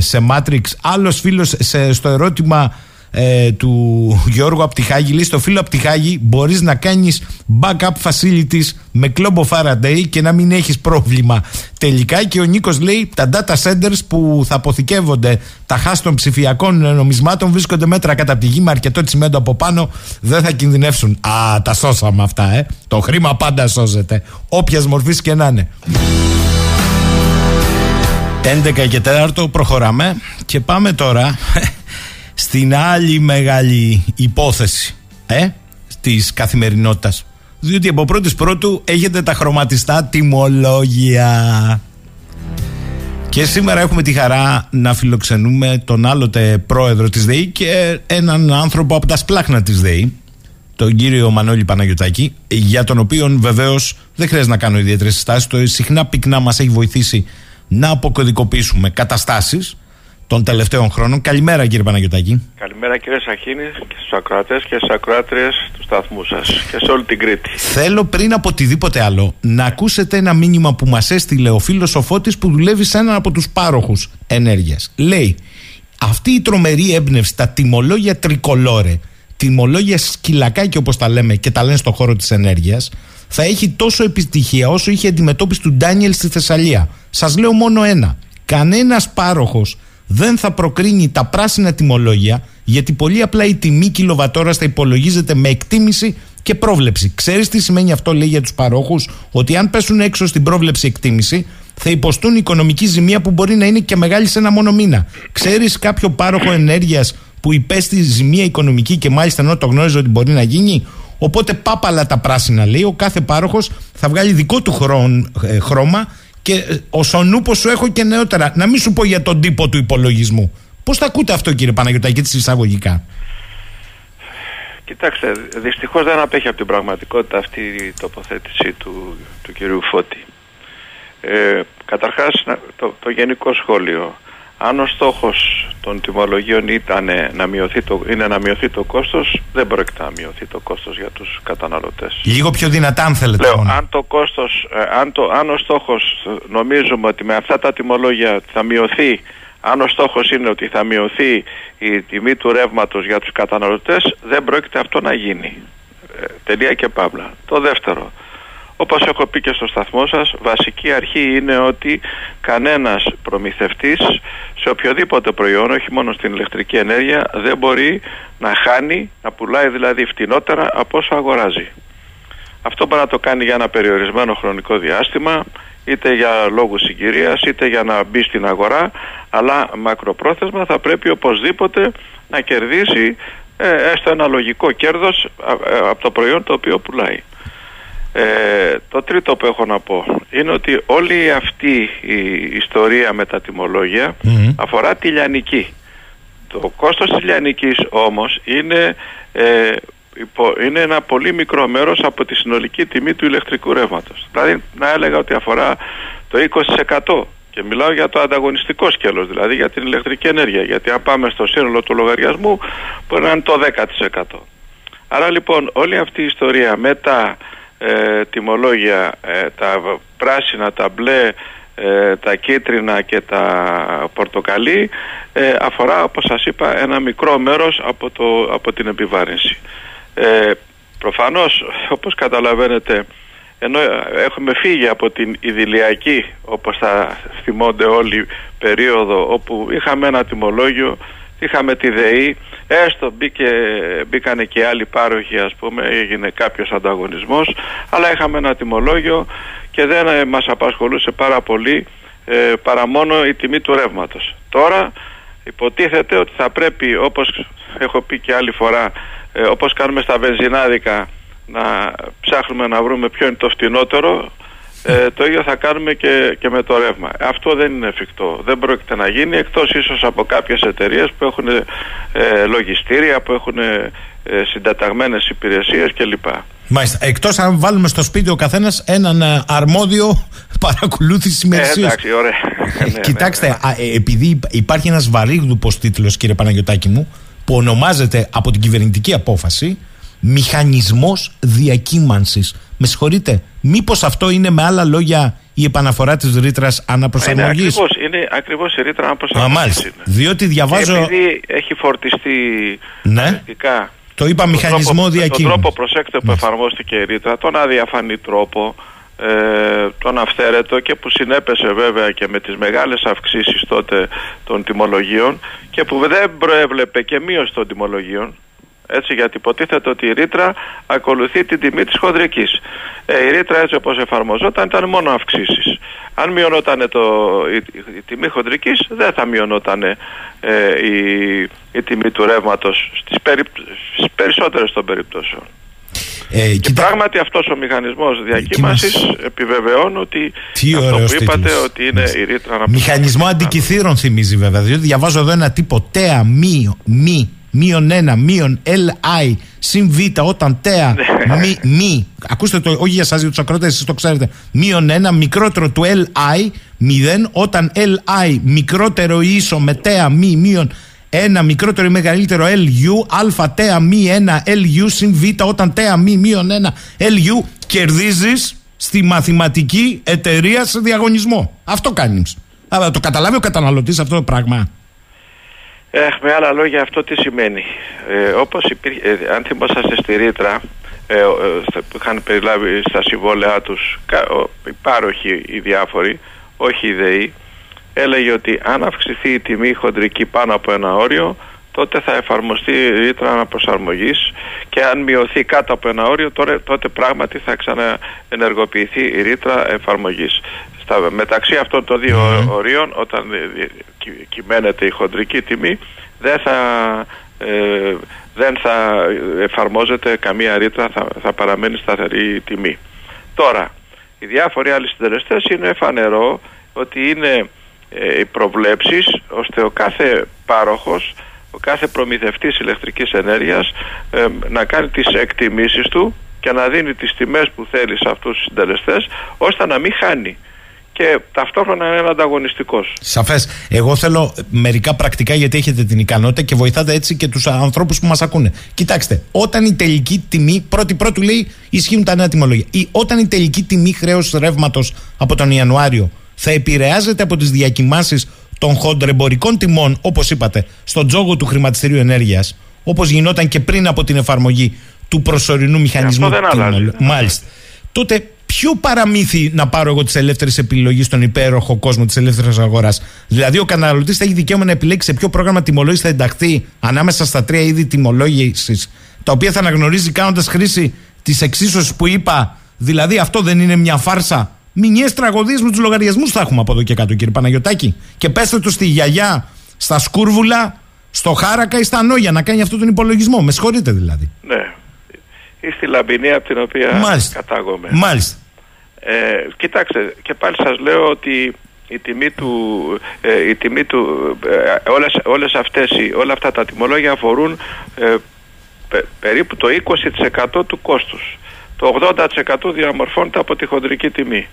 σε Matrix. Άλλος φίλος στο ερώτημα ε, του Γιώργου Απτυχάγη λέει στο φίλο Απτυχάγη μπορείς να κάνεις backup facilities με κλόμπο Faraday και να μην έχεις πρόβλημα. Τελικά και ο Νίκος λέει τα data centers που θα αποθηκεύονται τα χάς των ψηφιακών νομισμάτων βρίσκονται μέτρα κατά τη γη με αρκετό τσιμέντο από πάνω δεν θα κινδυνεύσουν. Α τα σώσαμε αυτά ε. Το χρήμα πάντα σώζεται όποιας μορφής και να είναι. 11 και 4 προχωράμε. Και πάμε τώρα στην άλλη μεγάλη υπόθεση ε, της καθημερινότητας. Διότι από πρώτης πρώτου έχετε τα χρωματιστά τιμολόγια. Και σήμερα έχουμε τη χαρά να φιλοξενούμε τον άλλοτε πρόεδρο της ΔΕΗ και έναν άνθρωπο από τα σπλάχνα της ΔΕΗ, τον κύριο Μανώλη Παναγιωτάκη, για τον οποίο βεβαίως δεν χρειάζεται να κάνω ιδιαίτερες συστάσεις, το συχνά πυκνά μας έχει βοηθήσει να αποκωδικοποιήσουμε καταστάσεις των τελευταίων χρόνων. Καλημέρα κύριε Παναγιωτάκη. Καλημέρα κύριε Σαχίνη και στους ακροατές και στις ακροάτριες του σταθμού σας και σε όλη την Κρήτη. Θέλω πριν από οτιδήποτε άλλο να ακούσετε ένα μήνυμα που μας έστειλε ο φίλος ο Φώτης που δουλεύει σε έναν από τους πάροχους ενέργειας. Λέει αυτή η τρομερή έμπνευση, τα τιμολόγια τρικολόρε, τιμολόγια σκυλακάκι όπως τα λέμε και τα λένε στον χώρο της ενέργειας θα έχει τόσο επιτυχία όσο είχε αντιμετώπιση του Ντάνιελ στη Θεσσαλία. Σας λέω μόνο ένα. Κανένας πάροχος δεν θα προκρίνει τα πράσινα τιμολόγια γιατί πολύ απλά η τιμή κιλοβατόρα θα υπολογίζεται με εκτίμηση και πρόβλεψη. Ξέρεις τι σημαίνει αυτό, λέει για τους παρόχους, ότι αν πέσουν έξω στην πρόβλεψη εκτίμηση, θα υποστούν οικονομική ζημία που μπορεί να είναι και μεγάλη σε ένα μόνο μήνα. Ξέρεις κάποιο πάροχο ενέργειας που υπέστη ζημία οικονομική και μάλιστα ενώ το γνώριζε ότι μπορεί να γίνει; Οπότε πάπαλα τα πράσινα λέει, ο κάθε πάροχος θα βγάλει δικό του ε, χρώμα και ε, ο Σονούπος σου έχω και νεότερα. Να μην σου πω για τον τύπο του υπολογισμού. Πώς τα ακούτε αυτό, κύριε Παναγιωτάκη, έτσι εισαγωγικά; Κοιτάξτε, δυστυχώς δεν απέχει από την πραγματικότητα αυτή η τοποθέτηση του, του κυρίου Φώτη. Ε, καταρχάς, το, το γενικό σχόλιο. Αν ο στόχος των τιμολογίων ήταν να μειωθεί το, είναι να μειωθεί το κόστος, δεν πρόκειται να μειωθεί το κόστος για τους καταναλωτές. Λίγο πιο δυνατά αν θέλετε. Λέω, αν, το κόστος, ε, αν, το, αν ο στόχος νομίζουμε ότι με αυτά τα τιμολόγια θα μειωθεί αν ο στόχος είναι ότι θα μειωθεί η τιμή του ρεύματος για τους καταναλωτές, δεν πρόκειται αυτό να γίνει. Ε, τελεία και παύλα. Το δεύτερο, όπως έχω πει και στο σταθμό σας, βασική αρχή είναι ότι κανένας προμηθευτής σε οποιοδήποτε προϊόν, όχι μόνο στην ηλεκτρική ενέργεια, δεν μπορεί να χάνει, να πουλάει δηλαδή φτηνότερα από όσο αγοράζει. Αυτό μπορεί να το κάνει για ένα περιορισμένο χρονικό διάστημα, είτε για λόγους συγκυρίας, είτε για να μπει στην αγορά, αλλά μακροπρόθεσμα θα πρέπει οπωσδήποτε να κερδίσει ε, έστω ένα λογικό κέρδος ε, από το προϊόν το οποίο πουλάει. Ε, το τρίτο που έχω να πω είναι ότι όλη αυτή η ιστορία με τα τιμολόγια αφορά τη λιανική. Το κόστος της λιανικής όμως είναι, ε, είναι ένα πολύ μικρό μέρος από τη συνολική τιμή του ηλεκτρικού ρεύματος. Δηλαδή να έλεγα ότι αφορά το 20% και μιλάω για το ανταγωνιστικό σκέλος, δηλαδή για την ηλεκτρική ενέργεια. Γιατί αν πάμε στο σύνολο του λογαριασμού μπορεί να είναι το 10%. Άρα λοιπόν όλη αυτή η ιστορία με τα ε, τιμολόγια, ε, τα πράσινα, τα μπλε, ε, τα κίτρινα και τα πορτοκαλί ε, αφορά όπως σας είπα ένα μικρό μέρος από, το, από την επιβάρυνση. Ε, προφανώς όπως καταλαβαίνετε ενώ έχουμε φύγει από την ιδηλιακή όπως θα θυμώνται όλοι περίοδο όπου είχαμε ένα τιμολόγιο είχαμε τη ΔΕΗ, έστω μπήκε, μπήκανε και άλλοι πάροχοι ας πούμε, έγινε κάποιος ανταγωνισμός, αλλά είχαμε ένα τιμολόγιο και δεν ε, μας απασχολούσε πάρα πολύ ε, παρά μόνο η τιμή του ρεύματος. Τώρα υποτίθεται ότι θα πρέπει όπως έχω πει και άλλη φορά, ε, όπως κάνουμε στα βενζινάδικα να ψάχνουμε να βρούμε ποιο είναι το φτηνότερο ε, το ίδιο θα κάνουμε και, και με το ρεύμα. Αυτό δεν είναι εφικτό. Δεν πρόκειται να γίνει εκτός ίσως από κάποιες εταιρείες που έχουν ε, λογιστήρια, που έχουν ε, συντεταγμένες υπηρεσίες κλπ. Μάλιστα. Εκτός αν βάλουμε στο σπίτι ο καθένας έναν ε, αρμόδιο παρακολούθηση ημερησίας. Ε, εντάξει, ωραία. Ναι, ναι, Κοιτάξτε, ναι. α, ε, επειδή υπάρχει ένας βαρύγδουπος τίτλος, κύριε Παναγιωτάκη μου, που ονομάζεται από την κυβερνητική απόφαση Μηχανισμός Διακύμανσης. Με συγχωρείτε, μήπως αυτό είναι με άλλα λόγια η επαναφορά της ρήτρας Είναι αναπροσαρμογή. ακριβώς, είναι ακριβώς η ρήτρα Μα αναπροσαρμογής μάλιστα. είναι. Διότι διαβάζω. Και επειδή έχει φορτιστεί Ναι. ουσιαστικά Το είπα τον μηχανισμό τρόπο- με διακύμανσης. Τον τρόπο, προσέξτε, που εφαρμόστηκε η ρήτρα, τον αδιαφανή τρόπο, ε, τον αυθαίρετο και που συνέπεσε βέβαια και με τις μεγάλες αυξήσεις τότε των τιμολογίων και που δεν προέβλεπε και μείωση των τιμολογίων έτσι γιατί υποτίθεται ότι η ρήτρα ακολουθεί την τιμή της χονδρικής. Ε, η ρήτρα έτσι όπως εφαρμοζόταν ήταν μόνο αυξήσεις. Αν μειωνόταν το, η, η τιμή χοντρικής δεν θα μειωνόταν ε, η, η τιμή του ρεύματος στις, περι, στις περισσότερες των περιπτώσεων. Ε, Και κοίτα- πράγματι αυτός ο μηχανισμός διακύμανσης επιβεβαιώνει ότι Τι αυτό ωραίος που είπατε τίτλος. ότι είναι η ρήτρα να Μηχανισμό αντικειθήρων θυμίζει βέβαια. Διότι διαβάζω εδώ ένα τύπο τέα μη, μη, μείον ένα, μείον LI, συν β, όταν τέα Ναι. μη, μη. Ακούστε το, όχι για εσά, για τους ακρότες, εσείς το ξέρετε. Μείον ένα, μικρότερο του LI, 0, όταν LI μικρότερο ή ίσο με τέα μη, μείον ένα μικρότερο ή μεγαλύτερο LU, α τέα μη ένα LU συν β, όταν τέα μη μείον ένα LU, κερδίζεις στη μαθηματική εταιρεία σε διαγωνισμό. Αυτό κάνεις. Αλλά το καταλάβει ο καταναλωτής αυτό το πράγμα. Ε, με άλλα λόγια αυτό τι σημαίνει. Ε, όπως υπήρχε, ε, αν θυμόσαστε στη ρήτρα ε, ο- ε, στα- που είχαν περιλάβει στα συμβόλαιά τους κα- ο- οι πάροχοι οι διάφοροι, όχι οι ΔΕΗ, έλεγε ότι αν αυξηθεί η τιμή χοντρική πάνω από ένα όριο, τότε θα εφαρμοστεί η ρήτρα αναπροσαρμογής και αν μειωθεί κάτω από ένα όριο, τότε, τότε πράγματι θα ξαναενεργοποιηθεί η ρήτρα εφαρμογής. Στα, μεταξύ αυτών των δύο ορίων, όταν ε, ε, κυ- κυμαίνεται η χοντρική τιμή, δεν θα, ε, δεν θα εφαρμόζεται καμία ρήτρα, θα, θα παραμένει σταθερή η τιμή. Τώρα, οι διάφοροι άλλοι συντελεστές είναι φανερό ότι είναι ε, οι προβλέψεις ώστε ο κάθε πάροχος, ο κάθε προμηθευτής ηλεκτρικής ενέργειας ε, να κάνει τις εκτιμήσεις του και να δίνει τις τιμές που θέλει σε αυτούς τους συντελεστές ώστε να μην χάνει και ταυτόχρονα να είναι ανταγωνιστικός. Σαφές. Εγώ θέλω μερικά πρακτικά γιατί έχετε την ικανότητα και βοηθάτε έτσι και τους ανθρώπους που μας ακούνε. Κοιτάξτε, όταν η τελική τιμή, πρώτη-πρώτου λέει, ισχύουν τα νέα τιμολόγια. Ή όταν η τελική τιμή χρέους ρεύματος από τον Ιανουάριο θα επηρεάζεται από τις διακοιμάσει των χοντρεμπορικών τιμών, όπως είπατε, στον τζόγο του χρηματιστηρίου ενέργειας, όπως γινόταν και πριν από την εφαρμογή του προσωρινού μηχανισμού. αυτό δεν τιμολο- αλλάζει. Μάλιστα. Τότε ποιο παραμύθι να πάρω εγώ τη ελεύθερη επιλογή στον υπέροχο κόσμο της ελεύθερης αγοράς; Δηλαδή, ο καταναλωτής θα έχει δικαίωμα να επιλέξει σε ποιο πρόγραμμα τιμολόγηση θα ενταχθεί ανάμεσα στα τρία είδη τιμολόγησης, τα οποία θα αναγνωρίζει κάνοντας χρήση της εξίσωσης που είπα. Δηλαδή, αυτό δεν είναι μια φάρσα. Μηνιαίες τραγωδίες με τους λογαριασμούς θα έχουμε από εδώ και κάτω, κύριε Παναγιωτάκη. Και πέστε το στη γιαγιά, στα σκούρβουλα, στο χάρακα ή στα νόγια να κάνει αυτόν τον υπολογισμό. Με συγχωρείτε δηλαδή. Ναι. Ή στη Λαμπινή από την οποία Μάλιστα. κατάγομαι. Μάλιστα. Ε, κοιτάξτε, και πάλι σας λέω ότι η τιμή του, ε, η τιμή του ε, όλες, όλες αυτές, οι- όλα αυτά τα τιμολόγια αφορούν ε, πε- περίπου το 20% του κόστους. Το 80% διαμορφώνεται από τη χοντρική τιμή.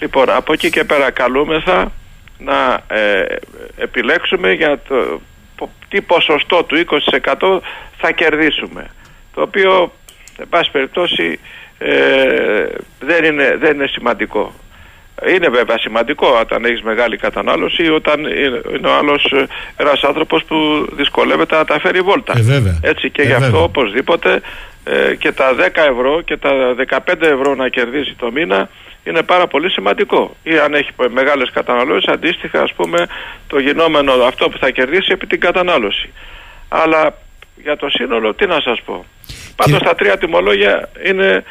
Λοιπόν, από εκεί και πέρα καλούμεθα να ε, επιλέξουμε για το πο- τι ποσοστό του 20% θα κερδίσουμε. Το οποίο, εν πάση περιπτώσει, ε, δεν, είναι, δεν είναι σημαντικό. Είναι βέβαια σημαντικό όταν έχεις μεγάλη κατανάλωση ή όταν είναι είναι ο άλλος ε, ένας άνθρωπος που δυσκολεύεται να τα φέρει βόλτα. Ε, βέβαια. Έτσι και Ε, γι' αυτό βέβαια. οπωσδήποτε ε, και τα 10 ευρώ και τα 15 ευρώ να κερδίσει το μήνα είναι πάρα πολύ σημαντικό. Ή αν έχει μεγάλες καταναλώσεις αντίστοιχα ας πούμε το γινόμενο αυτό που θα κερδίσει επί την κατανάλωση. Αλλά για το σύνολο τι να σας πω. Πάντως Κύριε- τα τρία τιμολόγια είναι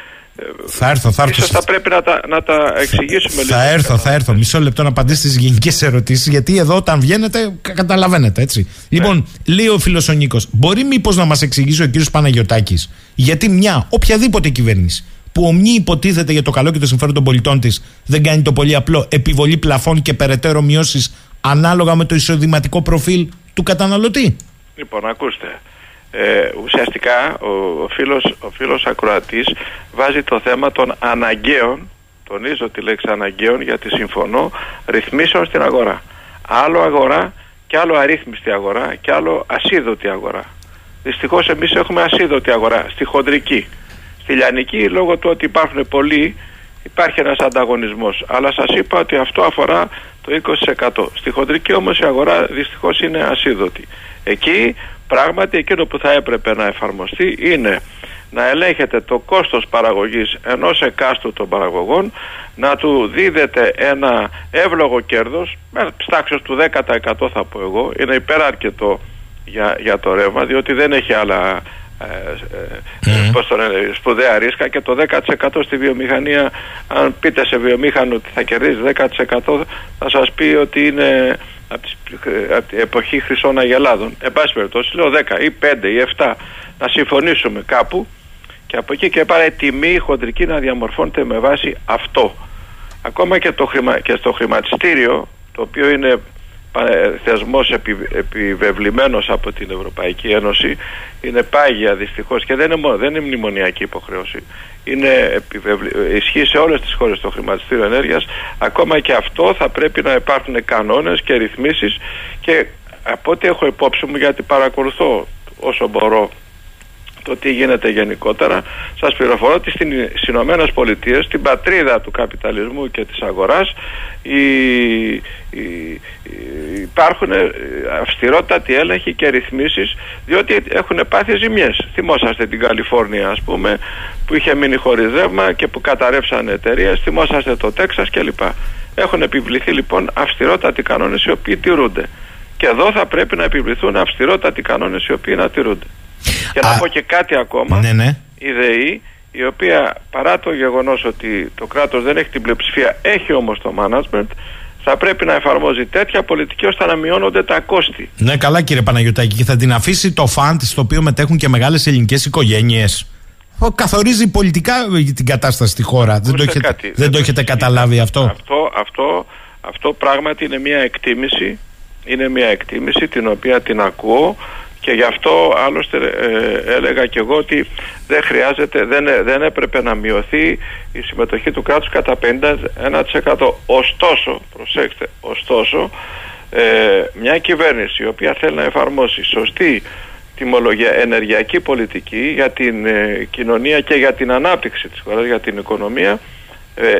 Θα έρθω, θα έρθω. Ίσως θα πρέπει να τα, να τα εξηγήσουμε λίγο. Θα έρθω, θα έρθω. Μισό λεπτό να απαντήσω στις γενικές ερωτήσεις, γιατί εδώ όταν βγαίνετε κα- καταλαβαίνετε, έτσι. Λοιπόν, λέει ο φίλο ο Νίκο, μπορεί μήπως να μας εξηγήσει ο κύριος Παναγιοτάκη, γιατί μια οποιαδήποτε κυβέρνηση που ομνή υποτίθεται για το καλό και το συμφέρον των πολιτών της δεν κάνει το πολύ απλό επιβολή πλαφών και περαιτέρω μειώσεις ανάλογα με το εισοδηματικό προφίλ του καταναλωτή. Λοιπόν, ακούστε. Ε, ουσιαστικά ο, ο, φίλος, ο φίλος ακροατής βάζει το θέμα των αναγκαίων, τονίζω τη λέξη αναγκαίων γιατί συμφωνώ, ρυθμίσεων στην αγορά. Άλλο αγορά και άλλο αρρύθμιστη αγορά και άλλο ασίδωτη αγορά. Δυστυχώς εμείς έχουμε ασίδωτη αγορά, στη χοντρική. Στη λιανική λόγω του ότι υπάρχουν πολλοί υπάρχει ένας ανταγωνισμός. Αλλά σας είπα ότι αυτό αφορά το 20%. Στη χοντρική όμως η αγορά δυστυχώς είναι ασίδωτη. Εκεί πράγματι εκείνο που θα έπρεπε να εφαρμοστεί είναι να ελέγχεται το κόστος παραγωγής ενός εκάστου των παραγωγών, να του δίδεται ένα εύλογο κέρδος, με στάξεως του 10% θα πω εγώ, είναι υπεραρκετό για, για το ρεύμα, διότι δεν έχει άλλα ε, ε, πώς το λένε, σπουδαία ρίσκα και το 10% στη βιομηχανία αν πείτε σε βιομήχανο ότι θα κερδίσει 10% θα σας πει ότι είναι από, τις, από την εποχή Χρυσών Αγελάδων. Εν πάση περιπτώσει λέω 10 ή 5 ή 7 να συμφωνήσουμε κάπου και από εκεί και πέρα η τιμή χοντρική να διαμορφώνεται με βάση αυτό. Ακόμα και, το χρημα, και στο χρηματιστήριο το οποίο είναι πα- θεσμός επι, επιβεβλημένος από την Ευρωπαϊκή Ένωση είναι πάγια δυστυχώς και δεν είναι, μόνο, δεν είναι μνημονιακή υποχρέωση. Είναι επιβεβλη, ισχύει σε όλες τις χώρες το χρηματιστήριο ενέργειας. Ακόμα και αυτό θα πρέπει να υπάρχουν κανόνες και ρυθμίσεις και από ό,τι έχω υπόψη μου γιατί παρακολουθώ όσο μπορώ το τι γίνεται γενικότερα. Σας πληροφορώ ότι στις Ηνωμένες Πολιτείες, στην πατρίδα του καπιταλισμού και της αγοράς, οι, οι, οι- υπάρχουν ε, αυστηρότατοι έλεγχοι και ρυθμίσεις, διότι έχουν πάθει ζημιές. Θυμόσαστε την Καλιφόρνια, ας πούμε, που είχε μείνει χωρίς ρεύμα και που καταρρεύσαν εταιρείες. Θυμόσαστε το Τέξας κλπ. Έχουν επιβληθεί λοιπόν αυστηρότατοι κανόνες οι οποίοι τηρούνται. Και εδώ θα πρέπει να επιβληθούν αυστηρότατοι κανόνες οι οποίοι να τηρούνται. Και να Α, πω και κάτι ακόμα. Ναι, ναι. Η ΔΕΗ, η οποία παρά το γεγονός ότι το κράτος δεν έχει την πλειοψηφία, έχει όμως το management, θα πρέπει να εφαρμόζει τέτοια πολιτική ώστε να μειώνονται τα κόστη. Ναι, καλά κύριε Παναγιωτάκη. Και θα την αφήσει το φαντ στο οποίο μετέχουν και μεγάλες ελληνικές οικογένειες. Καθορίζει πολιτικά ε, την κατάσταση στη χώρα. Δεν το Ακούστε έχετε, κάτι, δεν το έχετε καταλάβει αυτό; Αυτό, αυτό, αυτό πράγματι είναι μια εκτίμηση, είναι μια εκτίμηση την οποία την ακούω και γι' αυτό άλλωστε ε, έλεγα και εγώ ότι δεν χρειάζεται, δεν, ε- δεν έπρεπε να μειωθεί η συμμετοχή του κράτους κατά 51%. Ωστόσο, προσέξτε, ωστόσο, ε, μια κυβέρνηση η οποία θέλει να εφαρμόσει σωστή τιμολογία ενεργειακή πολιτική για την ε, κοινωνία και για την ανάπτυξη της χώρας, για την οικονομία, ε,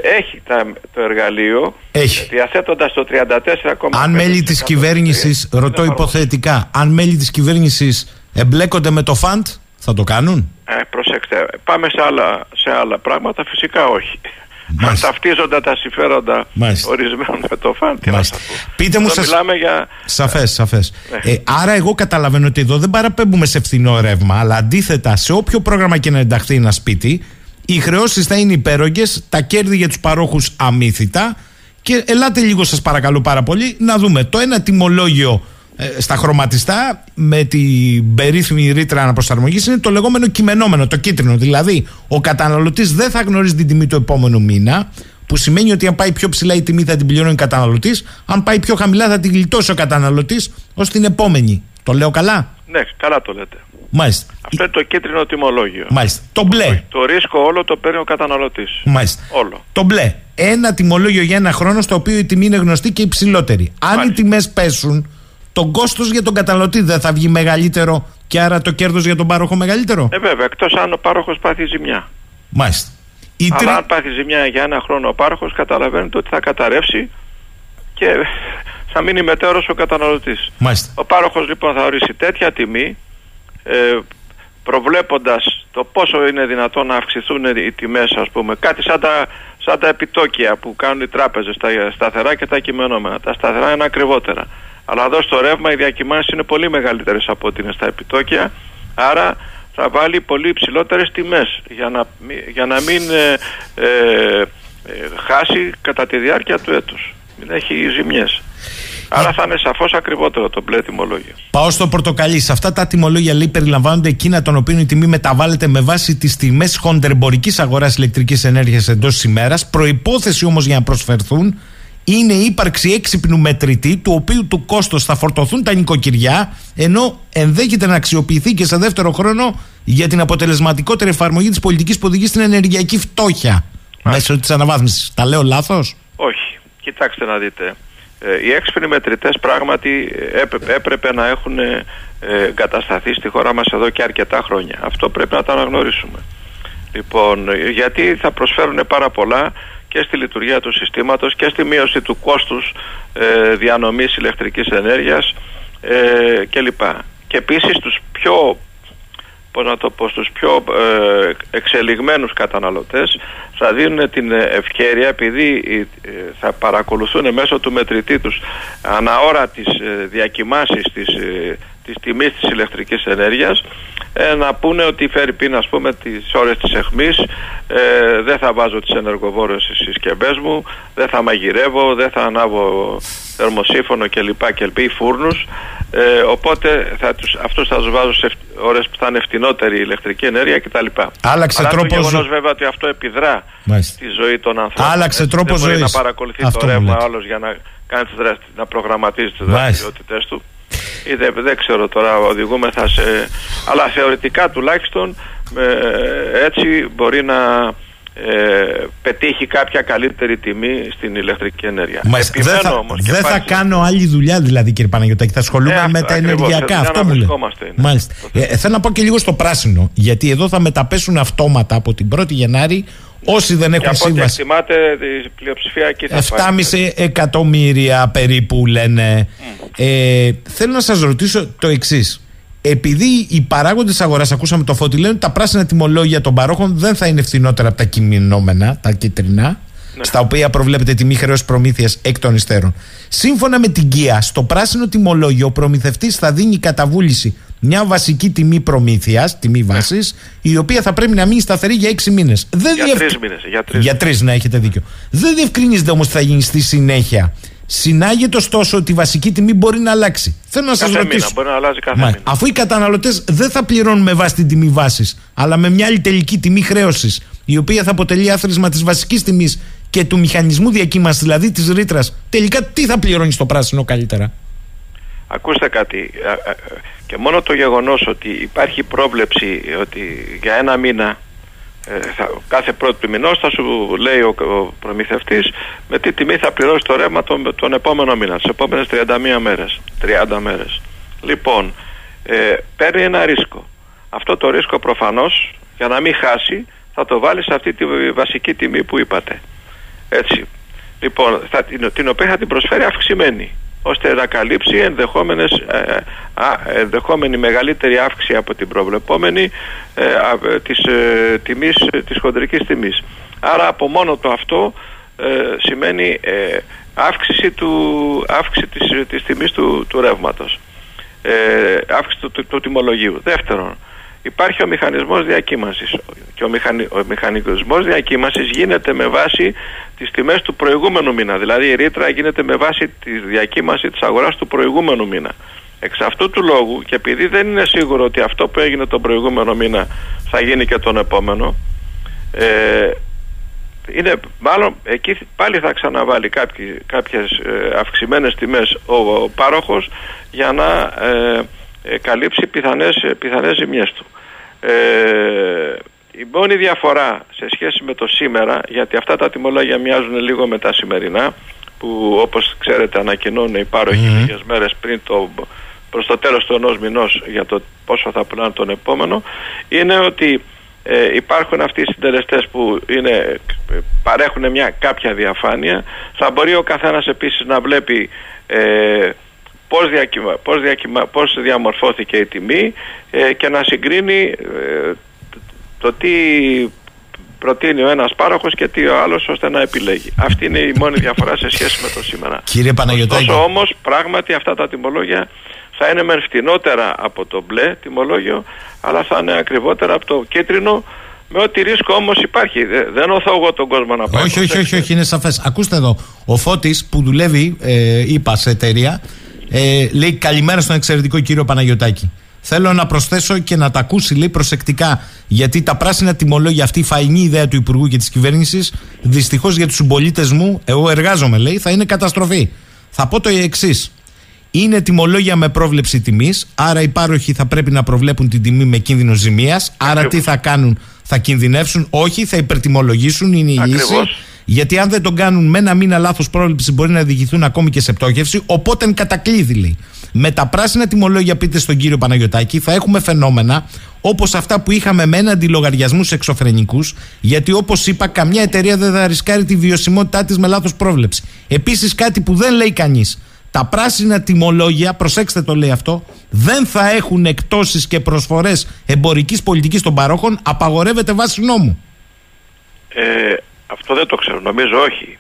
έχει τα, το εργαλείο Έχει. διαθέτοντας το 34,5% Αν μέλη της κυβέρνησης, δεν ρωτώ εφαρμόζεται. υποθετικά, αν μέλη της κυβέρνησης εμπλέκονται με το φαντ, θα το κάνουν; Ε, προσέξτε, πάμε σε άλλα, σε άλλα πράγματα, φυσικά όχι. Αν Μάλιστα. ταυτίζονται τα συμφέροντα Μάλιστα. ορισμένων με το φαν, τι να Μάλιστα. σας πω. Πείτε μου Εδώ σας- μιλάμε για... Σαφές, σαφές. Ναι. Ε, άρα, εγώ καταλαβαίνω ότι εδώ δεν παραπέμπουμε σε φθηνό ρεύμα, αλλά αντίθετα, σε όποιο πρόγραμμα και να ενταχθεί ένα σπίτι, οι χρεώσεις θα είναι υπέρογγες, τα κέρδη για τους παρόχους αμύθιτα. Και ελάτε λίγο, σας παρακαλώ πάρα πολύ, να δούμε το ένα τιμολόγιο ε, στα χρωματιστά με την περίφημη ρήτρα αναπροσαρμογής είναι το λεγόμενο κειμενόμενο, το κίτρινο. Δηλαδή, ο καταναλωτής δεν θα γνωρίζει την τιμή του επόμενου μήνα, που σημαίνει ότι αν πάει πιο ψηλά η τιμή θα την πληρώνει ο καταναλωτής, αν πάει πιο χαμηλά θα την γλιτώσει ο καταναλωτής ως την επόμενη. Το λέω καλά; Ναι, καλά το λέτε. Μάλιστα. Αυτό είναι το κίτρινο τιμολόγιο. Μάλιστα. Το μπλε. Το ρίσκο όλο το παίρνει ο καταναλωτής. Μάλιστα. Όλο. Το μπλε. Ένα τιμολόγιο για ένα χρόνο στο οποίο η τιμή είναι γνωστή και υψηλότερη. Αν οι Μάλιστα. τιμές πέσουν, το κόστος για τον καταναλωτή δεν θα βγει μεγαλύτερο και άρα το κέρδος για τον πάροχο μεγαλύτερο; Ε, βέβαια, εκτός αν ο πάροχος πάθει ζημιά. Μάλιστα. Η Αλλά τρι- αν πάθει ζημιά για ένα χρόνο ο πάροχος καταλαβαίνετε ότι θα καταρρεύσει και θα μείνει μετέωρος ο καταναλωτής. Μάλιστα. Ο πάροχος λοιπόν θα ορίσει τέτοια τιμή ε, προβλέποντας το πόσο είναι δυνατόν να αυξηθούν οι τιμές ας πούμε κάτι σαν τα, σαν τα επιτόκια που κάνουν οι τράπεζες τα σταθερά και τα κειμενόμενα τα σταθερά είναι ακριβότερα αλλά εδώ στο ρεύμα οι διακυμάνσεις είναι πολύ μεγαλύτερες από ό,τι είναι στα επιτόκια άρα θα βάλει πολύ υψηλότερες τιμές για να, μη- για να μην ε, ε, ε, χάσει κατά τη διάρκεια του έτους. Μην έχει ζημιές. Άρα θα είναι σαφώς ακριβότερο το μπλε τιμολόγιο. Πάω στο πορτοκαλί. Σε αυτά τα τιμολόγια λέει περιλαμβάνονται εκείνα των οποίων η τιμή μεταβάλλεται με βάση τις τιμές χοντερμπορικής αγοράς ηλεκτρικής ενέργειας εντός ημέρας. Προπόθεση όμως για να προσφερθούν είναι η ύπαρξη έξυπνου μετρητή, του οποίου του κόστος θα φορτωθούν τα νοικοκυριά, ενώ ενδέχεται να αξιοποιηθεί και σε δεύτερο χρόνο για την αποτελεσματικότερη εφαρμογή της πολιτικής που οδηγεί στην ενεργειακή φτώχεια μέσω της αναβάθμισης. Τα λέω λάθος; Όχι. Κοιτάξτε να δείτε. Ε, οι έξυπνοι μετρητές πράγματι ε, έπρεπε, έπρεπε να έχουν ε, εγκατασταθεί στη χώρα μας εδώ και αρκετά χρόνια. Αυτό πρέπει να το αναγνωρίσουμε. Λοιπόν, ε, γιατί θα προσφέρουν πάρα πολλά και στη λειτουργία του συστήματος και στη μείωση του κόστους ε, διανομής ηλεκτρικής ενέργειας ε, κλπ. Και επίσης τους πιο πώς να το πω, στους πιο ε, εξελιγμένους καταναλωτές θα δίνουν την ε, ευκαιρία επειδή ε, θα παρακολουθούν μέσω του μετρητή τους αναώρα τις ε, διακοιμάσεις της, ε, της τιμής της ηλεκτρικής ενέργειας ε, να πούνε ότι φέρει πίν ας πούμε τις ώρες της εχμής ε, δεν θα βάζω τις ενεργοβόρες στις συσκευές μου δεν θα μαγειρεύω, δεν θα ανάβω θερμοσύφωνο κλπ κλπ ή φούρνους ε, οπότε θα τους, αυτούς θα τους βάζω σε ευ- ώρες που θα είναι φτηνότερη η ηλεκτρική ενέργεια κτλ. Άλλαξε Παρά τρόπος το γεγονός ζω- βέβαια ότι αυτό επιδρά Μάλιστα. στη ζωή των ανθρώπων. Άλλαξε Έτσι, τρόπος δεν μπορεί ζωής. να παρακολουθεί Αυτό το μου ρεύμα λέτε. άλλος για να, κάνει τις δρασ... να προγραμματίζει τις Μάλιστα. δραστηριότητες του. Ή δεν, δεν ξέρω τώρα, οδηγούμεθα σε... Αλλά θεωρητικά τουλάχιστον ε, έτσι μπορεί να ε, πετύχει κάποια καλύτερη τιμή στην ηλεκτρική ενέργεια. Μάλιστα. Δεν Επιμένω θα, όμως και δεν θα πάλι- κάνω άλλη δουλειά δηλαδή κύριε Παναγιώτακη. Θα ασχολούμαι Ε, με αυτό τα ακριβώς, ενεργειακά. σε Αυτό δουλειά να μου λέει. βρισκόμαστε είναι. Μάλιστα. Ε, θέλω να πω και λίγο στο πράσινο. Γιατί εδώ θα μεταπέσουν αυτόματα από την 1η Γενάρη όσοι δεν Και έχουν από ό,τι σύμβαση. εκτιμάται η πλειοψηφία εκεί θα πάει. 7,5 εκατομμύρια περίπου λένε. Ε, θέλω να σας ρωτήσω το εξής. Επειδή οι παράγοντες αγοράς, ακούσαμε το φώτι, λένε ότι τα πράσινα τιμολόγια των παρόχων δεν θα είναι φθηνότερα από τα κειμενόμενα, τα κίτρινα, στα οποία προβλέπεται τιμή χρέωση προμήθειας εκ των υστέρων. Σύμφωνα με την ΚΙΑ, στο πράσινο τιμολόγιο ο προμηθευτής θα δίνει καταβούληση μια βασική τιμή προμήθειας, τιμή βάσης, η οποία θα πρέπει να μείνει σταθερή για 6 μήνες. Για τρεις μήνες, για τρεις για τρεις, να έχετε δίκιο. Δεν διευκρινίζεται όμως τι θα γίνει στη συνέχεια. Συνάγεται ωστόσο ότι η βασική τιμή μπορεί να αλλάξει. Θέλω να σας Κάθε ρωτήσω. μήνα, μπορεί να αλλάζει κάθε Μα, μήνα. αφού οι καταναλωτές δεν θα πληρώνουν με βάση την τιμή βάσης, αλλά με μια άλλη τελική τιμή χρέωσης, η οποία θα αποτελεί άθροισμα της βασικής τιμής και του μηχανισμού διακύμανσης, δηλαδή της ρήτρας, τελικά τι θα πληρώνεις στο πράσινο καλύτερα; Ακούστε κάτι. ε, ε, Και μόνο το γεγονός ότι υπάρχει πρόβλεψη ότι για ένα μήνα ε, θα, κάθε πρώτη του μηνός θα σου λέει ο, ο προμηθευτής με τι τιμή θα πληρώσεις το ρεύμα τον, τον επόμενο μήνα, τις επόμενες 31 μέρες, 30 μέρες. Λοιπόν, ε, παίρνει ένα ρίσκο. Αυτό το ρίσκο προφανώς για να μην χάσει θα το βάλεις σε αυτή τη βασική τιμή που είπατε. Έτσι. Λοιπόν, θα, την, την οποία θα την προσφέρει αυξημένη ώστε να καλύψει ενδεχόμενες, ε, α, ενδεχόμενη μεγαλύτερη αύξηση από την προβλεπόμενη ε, α, ε, της, ε, τιμής, ε, της χοντρικής τιμής. Άρα από μόνο το αυτό ε, σημαίνει ε, αύξηση, του, αύξηση της, της τιμής του, του ρεύματος. Ε, αύξηση του, του, του τιμολογίου. Δεύτερον, υπάρχει ο μηχανισμός διακύμανσης και ο, μηχανι, ο μηχανισμός διακύμανσης γίνεται με βάση τις τιμές του προηγούμενου μήνα. Δηλαδή η ρήτρα γίνεται με βάση τη διακύμανση της αγοράς του προηγούμενου μήνα. Εξ αυτού του λόγου και επειδή δεν είναι σίγουρο ότι αυτό που έγινε τον προηγούμενο μήνα θα γίνει και τον επόμενο ε, είναι μάλλον εκεί πάλι θα ξαναβάλει κάποιοι, κάποιες ε, αυξημένες τιμές ο, ο πάροχος για να ε, ε, καλύψει πιθανές, ε, πιθανές ζημιές του. Ε, η μόνη διαφορά σε σχέση με το σήμερα, γιατί αυτά τα τιμολόγια μοιάζουν λίγο με τα σημερινά, που όπως ξέρετε ανακοινώνουν οι πάροχοι Μμμ. λίγες μέρες πριν το, προς το τέλος του ενός μηνός για το πόσο θα πουλάνε τον επόμενο, είναι ότι ε, υπάρχουν αυτοί οι συντελεστές που είναι, ε, παρέχουν μια κάποια διαφάνεια. Θα μπορεί ο καθένας επίσης να βλέπει ε, πώς, διακυμα, πώς, διακυμα, πώς διαμορφώθηκε η τιμή ε, και να συγκρίνει ε, το τι προτείνει ο ένας πάροχος και τι ο άλλος ώστε να επιλέγει. Αυτή είναι η μόνη διαφορά σε σχέση με το σήμερα. Κύριε Παναγιωτάκη. Ωστόσο όμως πράγματι αυτά τα τιμολόγια θα είναι μεν φτηνότερα από το μπλε τιμολόγιο, αλλά θα είναι ακριβότερα από το κίτρινο. Με ό,τι ρίσκο όμως υπάρχει. Δεν οθώ εγώ τον κόσμο να πάει. Όχι, όχι, όχι, όχι, είναι σαφές. Ακούστε εδώ. Ο Φώτης που δουλεύει, ε, είπα, σε εταιρεία, ε, λέει καλημέρα στον εξαιρετικό κύριο Παναγιωτάκη. Θέλω να προσθέσω και να τα ακούσει λέει προσεκτικά. Γιατί τα πράσινα τιμολόγια, αυτή η φαϊνή ιδέα του Υπουργού και της κυβέρνησης, δυστυχώς για τους συμπολίτες μου, εγώ εργάζομαι λέει, θα είναι καταστροφή. Θα πω το εξής. Είναι τιμολόγια με πρόβλεψη τιμής, άρα οι πάροχοι θα πρέπει να προβλέπουν την τιμή με κίνδυνο ζημίας. Άρα τι θα κάνουν, θα κινδυνεύσουν, όχι, θα υπερτιμολογήσουν, είναι η λύση. Γιατί αν δεν τον κάνουν με ένα μήνα λάθος πρόβλεψη, μπορεί να διηγηθούν ακόμη και σε πτώχευση. Οπότε είναι κατακλείδη, λέει. Με τα πράσινα τιμολόγια, πείτε στον κύριο Παναγιωτάκη, θα έχουμε φαινόμενα όπως αυτά που είχαμε με έναντι λογαριασμού εξωφρενικούς, γιατί όπως είπα, καμιά εταιρεία δεν θα ρισκάρει τη βιωσιμότητά της με λάθος πρόβλεψη. Επίσης, κάτι που δεν λέει κανείς. Τα πράσινα τιμολόγια, προσέξτε το λέει αυτό, δεν θα έχουν εκτόσεις και προσφορές εμπορικής πολιτικής των παρόχων, απαγορεύεται βάσει νόμου. Ε, αυτό δεν το ξέρω, νομίζω όχι.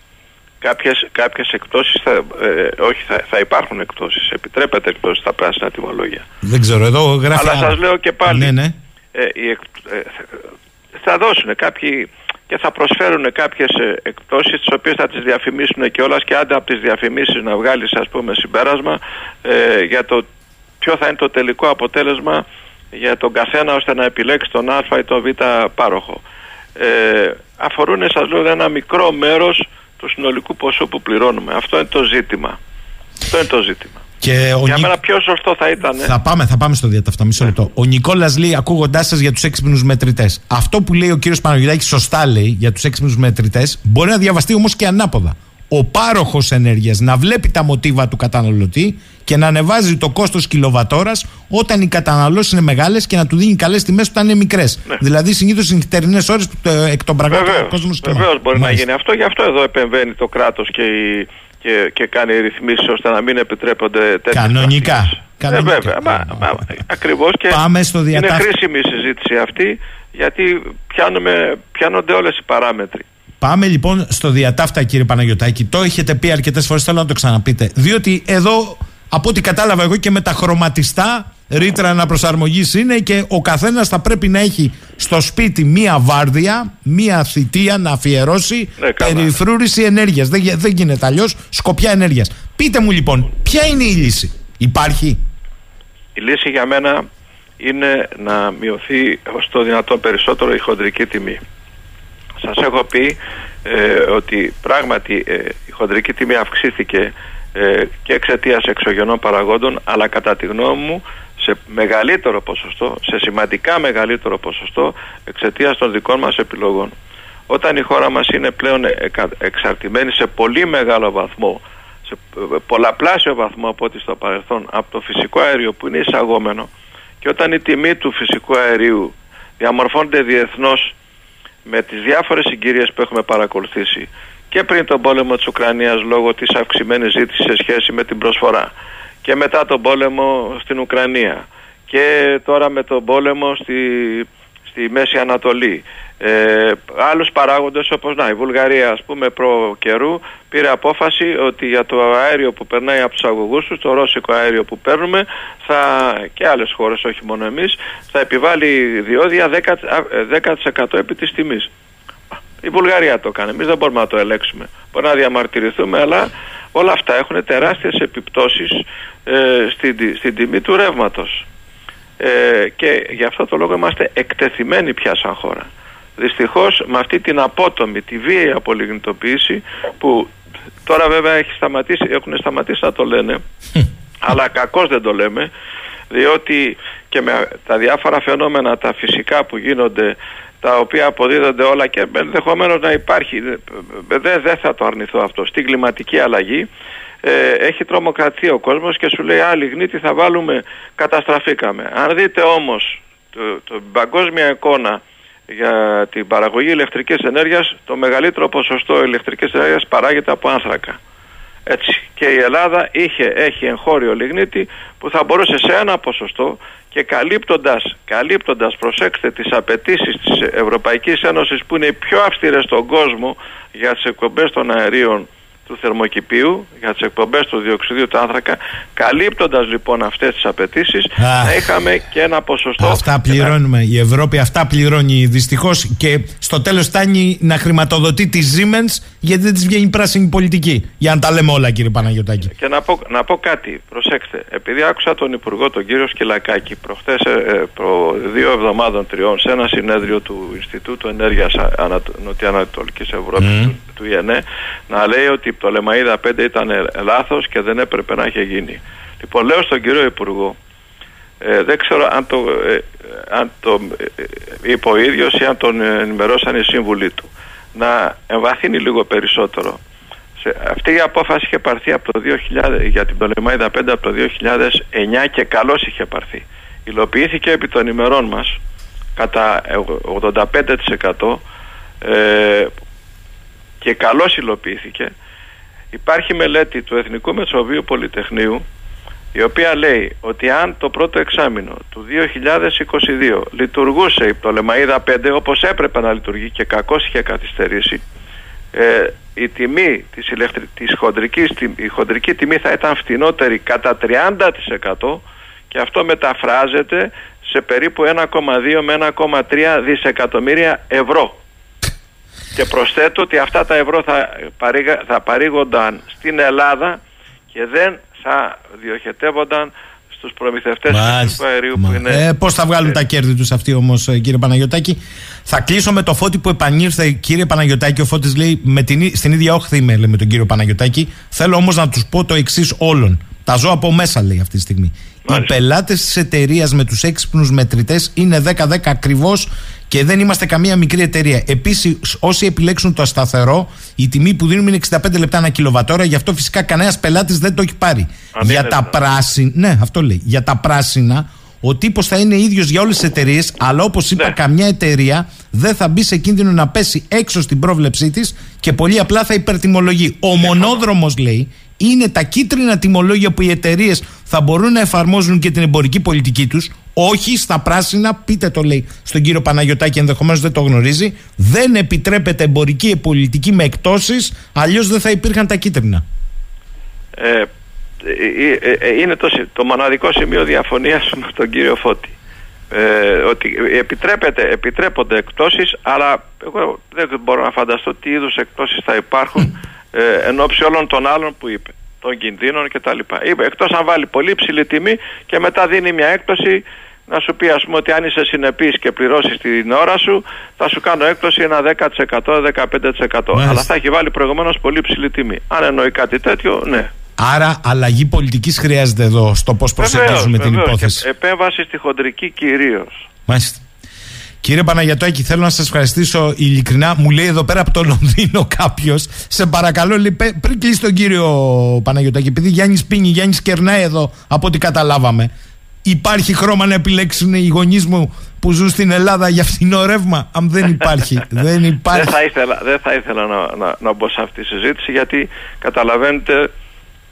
Κάποιες, κάποιες εκπτώσεις θα, ε, όχι θα, θα υπάρχουν εκπτώσεις, επιτρέπεται εκπτώσεις στα πράσινα τιμολόγια. Δεν ξέρω, εδώ γράφει... Αλλά σας λέω και πάλι, Ναι, ναι. ε, οι εκ- ε, θα δώσουν κάποιοι και θα προσφέρουν κάποιες ε, εκπτώσεις τις οποίες θα τις διαφημίσουν και όλας και άντε από τις διαφημίσεις να βγάλεις ας πούμε συμπέρασμα ε, για το ποιο θα είναι το τελικό αποτέλεσμα για τον καθένα ώστε να επιλέξει τον Α ή τον Β πάροχο. Ε, αφορούν σας λέω ένα μικρό μέρος του συνολικού ποσού που πληρώνουμε. Αυτό είναι το ζήτημα. Αυτό είναι το ζήτημα. Και ο Για Νίκ- μένα πιο σωστό θα ήταν. Θα πάμε, θα πάμε στο διαταυτά. Μισό λεπτό. Ο Νικόλας λέει, ακούγοντάς σας για τους έξυπνους μετρητές. Αυτό που λέει ο κύριος Παναγιώτάκη, σωστά λέει για τους έξυπνους μετρητές, μπορεί να διαβαστεί όμως και ανάποδα. Ο πάροχος ενέργειας να βλέπει τα μοτίβα του καταναλωτή και να ανεβάζει το κόστος κιλοβατόρας όταν οι καταναλώσεις είναι μεγάλες και να του δίνει καλές τιμές όταν είναι μικρές. Δηλαδή συνήθως στι νυχτερινές ώρες που το, εκ των πραγμάτων ο κόσμος Βεβαίως μπορεί να γίνει αυτό. Γι' αυτό εδώ επεμβαίνει το κράτος και, η- και, και κάνει ρυθμίσεις ώστε να μην επιτρέπονται τέτοιες Κανονικά. Κανονικά. Ε, βέβαια. Μα, μα, ακριβώς και Πάμε στο είναι διατάφτα. χρήσιμη η συζήτηση αυτή γιατί πιάνουμε, πιάνονται όλες οι παράμετροι. Πάμε λοιπόν στο διατάφτα, κύριε Παναγιωτάκη. Το έχετε πει αρκετές φορές, θέλω να το ξαναπείτε. Διότι εδώ, από ό,τι κατάλαβα εγώ και με τα χρωματιστά, ρήτρα αναπροσαρμογής είναι και ο καθένας θα πρέπει να έχει στο σπίτι μία βάρδια, μία θητεία να αφιερώσει Ναι, καλά. περιφρούρηση ενέργειας. Δεν, γι- δεν γίνεται αλλιώς. Σκοπιά ενέργειας. Πείτε μου λοιπόν, ποια είναι η λύση, Υπάρχει; Η λύση για μένα είναι να μειωθεί ως το δυνατόν περισσότερο η χοντρική τιμή. Σας έχω πει ε, ότι πράγματι ε, η χοντρική τιμή αυξήθηκε ε, και εξαιτίας εξωγενών παραγόντων αλλά κατά τη γνώμη μου σε μεγαλύτερο ποσοστό, σε σημαντικά μεγαλύτερο ποσοστό εξαιτίας των δικών μας επιλογών. Όταν η χώρα μας είναι πλέον εκα- εξαρτημένη σε πολύ μεγάλο βαθμό σε ε, πολλαπλάσιο βαθμό από ό,τι στο παρελθόν από το φυσικό αέριο που είναι εισαγόμενο και όταν η τιμή του φυσικού αερίου διαμορφώνεται διεθνώς με τις διάφορες συγκυρίες που έχουμε παρακολουθήσει και πριν τον πόλεμο της Ουκρανίας λόγω της αυξημένης ζήτησης σε σχέση με την προσφορά και μετά τον πόλεμο στην Ουκρανία και τώρα με τον πόλεμο στη, στη Μέση Ανατολή ε, άλλους παράγοντες όπως να η Βουλγαρία ας πούμε προ καιρού πήρε απόφαση ότι για το αέριο που περνάει από τους αγωγούς τους το ρώσικο αέριο που παίρνουμε θα, και άλλες χώρες όχι μόνο εμείς θα επιβάλλει διόδια 10%, α, 10% επί της τιμής η Βουλγαρία το έκανε. Εμείς δεν μπορούμε να το ελέγξουμε. Μπορεί να διαμαρτυρηθούμε, αλλά όλα αυτά έχουν τεράστιες επιπτώσεις ε, στην, τη- στην τιμή του ρεύματος. Ε, και γι' αυτό το λόγο είμαστε εκτεθειμένοι πια σαν χώρα. Δυστυχώς με αυτή την απότομη, τη βίαιη απολιγνητοποίηση που τώρα βέβαια έχει σταματήσει, έχουν σταματήσει να το λένε, αλλά κακώς δεν το λέμε, διότι και με τα διάφορα φαινόμενα τα φυσικά που γίνονται τα οποία αποδίδονται όλα και ενδεχομένως να υπάρχει δεν δεν θα το αρνηθώ αυτό στην κλιματική αλλαγή ε, έχει τρομοκρατεί ο κόσμος και σου λέει άλλη γνήτη θα βάλουμε καταστραφήκαμε αν δείτε όμως το, το παγκόσμια εικόνα για την παραγωγή ηλεκτρικής ενέργειας το μεγαλύτερο ποσοστό ηλεκτρικής ενέργειας παράγεται από άνθρακα έτσι. Και η Ελλάδα είχε, έχει εγχώριο λιγνίτη που θα μπορούσε σε ένα ποσοστό και καλύπτοντας, καλύπτοντας προσέξτε τις απαιτήσεις της Ευρωπαϊκής Ένωσης που είναι οι πιο αυστηρές στον κόσμο για τις εκπομπές των αερίων του θερμοκηπίου για τις εκπομπές του διοξιδίου του άνθρακα καλύπτοντας λοιπόν αυτές τις απαιτήσεις να είχαμε και ένα ποσοστό Αυτά πληρώνουμε, η Ευρώπη αυτά πληρώνει δυστυχώς και στο τέλος φτάνει να χρηματοδοτεί τη Siemens γιατί δεν της βγαίνει πράσινη πολιτική. Για να τα λέμε όλα κύριε Παναγιωτάκη. Και να πω, να πω κάτι, προσέξτε επειδή άκουσα τον Υπουργό τον κύριο Σκυλακάκη προχθές ε, ε, προ δύο εβδομάδων τριών σε ένα συνέδριο του Ινστιτούτου Ενέργειας Νοτιοανατολικής Ευρώπης του, του ΙΕΝΕ να λέει ότι το Λεμαίδα 5 ήταν λάθος και δεν έπρεπε να είχε γίνει. Λοιπόν, λέω στον κύριο Υπουργό, ε, δεν ξέρω αν το, ε, αν το ε, είπε ο ίδιος ή αν τον ενημερώσαν οι σύμβουλοι του, να εμβαθύνει λίγο περισσότερο. Σε, αυτή η απόφαση είχε πάρθει από το 2000, για την Πτολεμαίδα 5 από το 2009 και καλώς είχε πάρθει. Υλοποιήθηκε επί των ημερών μας κατά 85% ε, και καλώς υλοποιήθηκε Υπάρχει μελέτη του Εθνικού Μεσοβίου Πολυτεχνείου η οποία λέει ότι αν το πρώτο εξάμεινο του 2022 λειτουργούσε η Πτολεμαίδα 5 όπως έπρεπε να λειτουργεί και κακώς είχε καθυστερήσει ε, η τιμή της, ηλεκτρι... της χοντρικής, η χοντρική τιμή θα ήταν φτηνότερη κατά 30% και αυτό μεταφράζεται σε περίπου 1,2 με 1,3 δισεκατομμύρια ευρώ. Και προσθέτω ότι αυτά τα ευρώ θα, παρήγα, θα παρήγονταν στην Ελλάδα και δεν θα διοχετεύονταν στους προμηθευτές του αερίου που είναι... Ε, πώς θα βγάλουν τα κέρδη τους αυτοί όμως ε, κύριε Παναγιωτάκη; Θα κλείσω με το φώτι που επανήρθε κύριε Παναγιωτάκη. Ο Φώτης λέει με την, στην ίδια όχθη είμαι λέει, με τον κύριο Παναγιωτάκη. Θέλω όμως να τους πω το εξής όλων. Τα ζω από μέσα λέει αυτή τη στιγμή. Μάλιστα. Οι πελάτες της εταιρείας με τους έξυπνους μετρητές είναι 10-10 ακριβώς και δεν είμαστε καμία μικρή εταιρεία. Επίσης, όσοι επιλέξουν το σταθερό, η τιμή που δίνουμε είναι 65 λεπτά ένα κιλοβατόρα, γι' αυτό φυσικά κανένας πελάτης δεν το έχει πάρει. για τα πράσινα, ναι, αυτό λέει. Για τα πράσινα, ο τύπος θα είναι ίδιος για όλες τις εταιρείες, αλλά όπως είπα, ναι. καμιά εταιρεία δεν θα μπει σε κίνδυνο να πέσει έξω στην πρόβλεψή της και πολύ απλά θα υπερτιμολογεί. Ο μονόδρομος, λέει, είναι τα κίτρινα τιμολόγια που οι εταιρείες θα μπορούν να εφαρμόζουν και την εμπορική πολιτική τους. Όχι στα πράσινα, πείτε το λέει στον κύριο Παναγιωτάκη, ενδεχομένως δεν το γνωρίζει. Δεν επιτρέπεται εμπορική πολιτική με εκτόσεις, αλλιώς δεν θα υπήρχαν τα κίτρινα. Ε, ε, ε, ε είναι το, το μοναδικό σημείο διαφωνίας με τον κύριο Φώτη. Ε, ότι επιτρέπεται, επιτρέπονται εκτόσεις αλλά εγώ δεν μπορώ να φανταστώ τι είδους εκτόσεις θα υπάρχουν ε, εν ώψη όλων των άλλων που είπε, των κινδύνων κτλ. Είπε, εκτός αν βάλει πολύ ψηλή τιμή και μετά δίνει μια έκπτωση να σου πει ας πούμε ότι αν είσαι συνεπής και πληρώσεις την ώρα σου θα σου κάνω έκπτωση ένα 10%, 15% αλλά θα έχει βάλει προηγουμένως πολύ ψηλή τιμή. Αν εννοεί κάτι τέτοιο, ναι. Άρα αλλαγή πολιτικής χρειάζεται εδώ στο πώς προσεγγίζουμε την υπόθεση. Και επέμβαση στη χοντρική κυρίως. Μάλιστα. Κύριε Παναγιατάκη, θέλω να σας ευχαριστήσω ειλικρινά. Μου λέει εδώ πέρα από το Λονδίνο κάποιος. Σε παρακαλώ, λέει, πριν κλείσει τον κύριο Παναγιατάκη, επειδή Γιάννης πίνει, Γιάννης κερνάει εδώ, από ό,τι καταλάβαμε. Υπάρχει χρώμα να επιλέξουν οι γονείς μου που ζουν στην Ελλάδα για φθηνό ρεύμα. Αν δεν υπάρχει. δεν υπάρχει. Δεν θα ήθελα, δεν θα ήθελα να, να, να μπω σε αυτή τη συζήτηση γιατί καταλαβαίνετε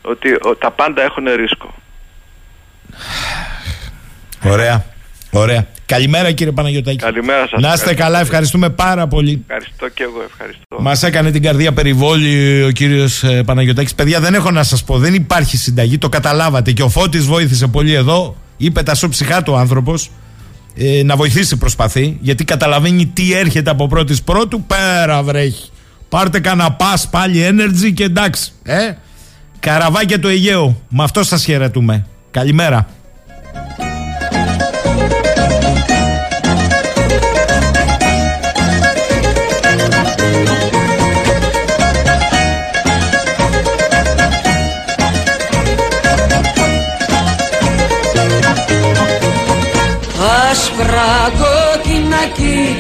ότι τα πάντα έχουν ρίσκο. Ωραία. Ωραία. Καλημέρα κύριε Παναγιωτάκη. Καλημέρα σας. Να είστε καλά, ευχαριστούμε πάρα πολύ. Ευχαριστώ και εγώ, ευχαριστώ. Μας έκανε την καρδία περιβόλη ο κύριος ε, Παναγιωτάκης. Παιδιά, δεν έχω να σας πω, δεν υπάρχει συνταγή, το καταλάβατε. Και ο Φώτης βοήθησε πολύ εδώ. Είπε τα ψυχά του άνθρωπος. Ε, να βοηθήσει προσπαθεί, γιατί καταλαβαίνει τι έρχεται από πρώτης πρώτου. Πέρα βρέχει. Πάρτε κανένα πα πάλι energy και εντάξει. Ε; Καραβάκια του Αιγαίου. Με αυτό σας χαιρετούμε. Καλημέρα.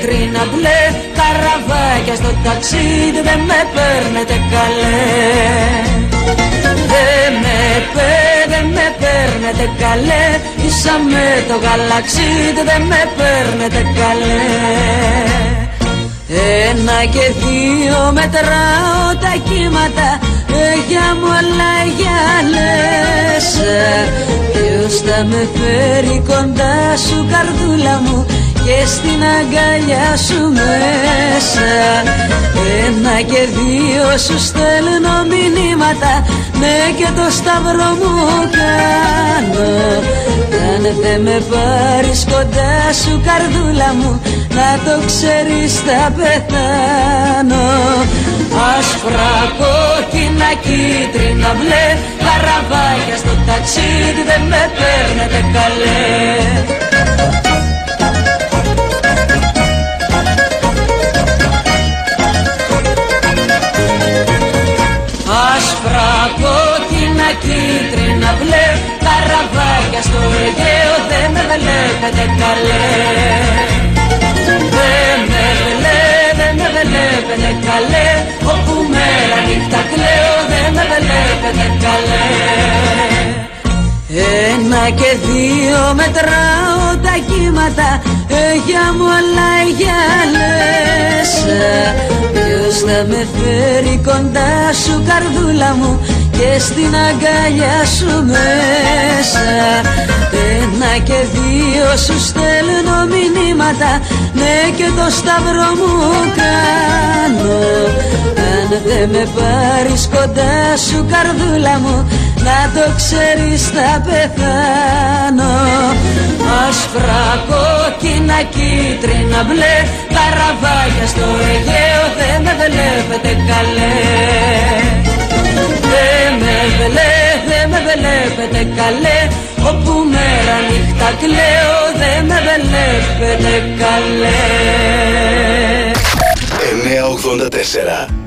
Κίτρινα, μπλε Καραβάκια στο ταξίδι δεν με παίρνετε καλέ. Δεν με δεν με παίρνετε καλέ. Ίσα με το γαλαξίδι δεν με παίρνετε καλέ. Ένα και δύο μετράω τα κύματα για μου όλα για λες. Ποιος θα με φέρει κοντά σου καρδούλα μου και στην αγκαλιά σου μέσα. Ένα και δύο σου στέλνω μηνύματα Ναι και το σταυρό μου κάνω. Αν δεν με πάρεις κοντά σου καρδούλα μου Να το ξέρεις θα πεθάνω. Άσπρα, κόκκινα, κίτρινα, μπλε Καραβάκια στο ταξίδι δεν με παίρνετε καλέ κόκκινα, κίτρινα, μπλε. Καραβάκια στο Αιγαίο δεν με βλέπετε καλέ Δεν με βλέπετε, δεν με βλέπετε καλέ Όπου μέρα νύχτα κλαίω δεν με βλέπετε καλέ ένα και δύο μετράω τα κύματα. Έγια μου αλλά για λες Ποιος θα με φέρει κοντά σου καρδούλα μου; Και στην αγκαλιά σου μέσα. Ένα και δύο σου στέλνω μηνύματα. Ναι και το σταυρό μου κάνω. Αν δεν με πάρεις κοντά σου καρδούλα μου να το ξέρεις θα πεθάνω. Άσπρα, κόκκινα, κίτρινα, μπλε Καραβάγια στο Αιγαίο δεν με βλέπετε καλέ. Δεν με βλέπετε, δεν με βλέπετε καλέ. Όπου μέρα νύχτα κλαίω δεν με βλέπετε καλέ. 984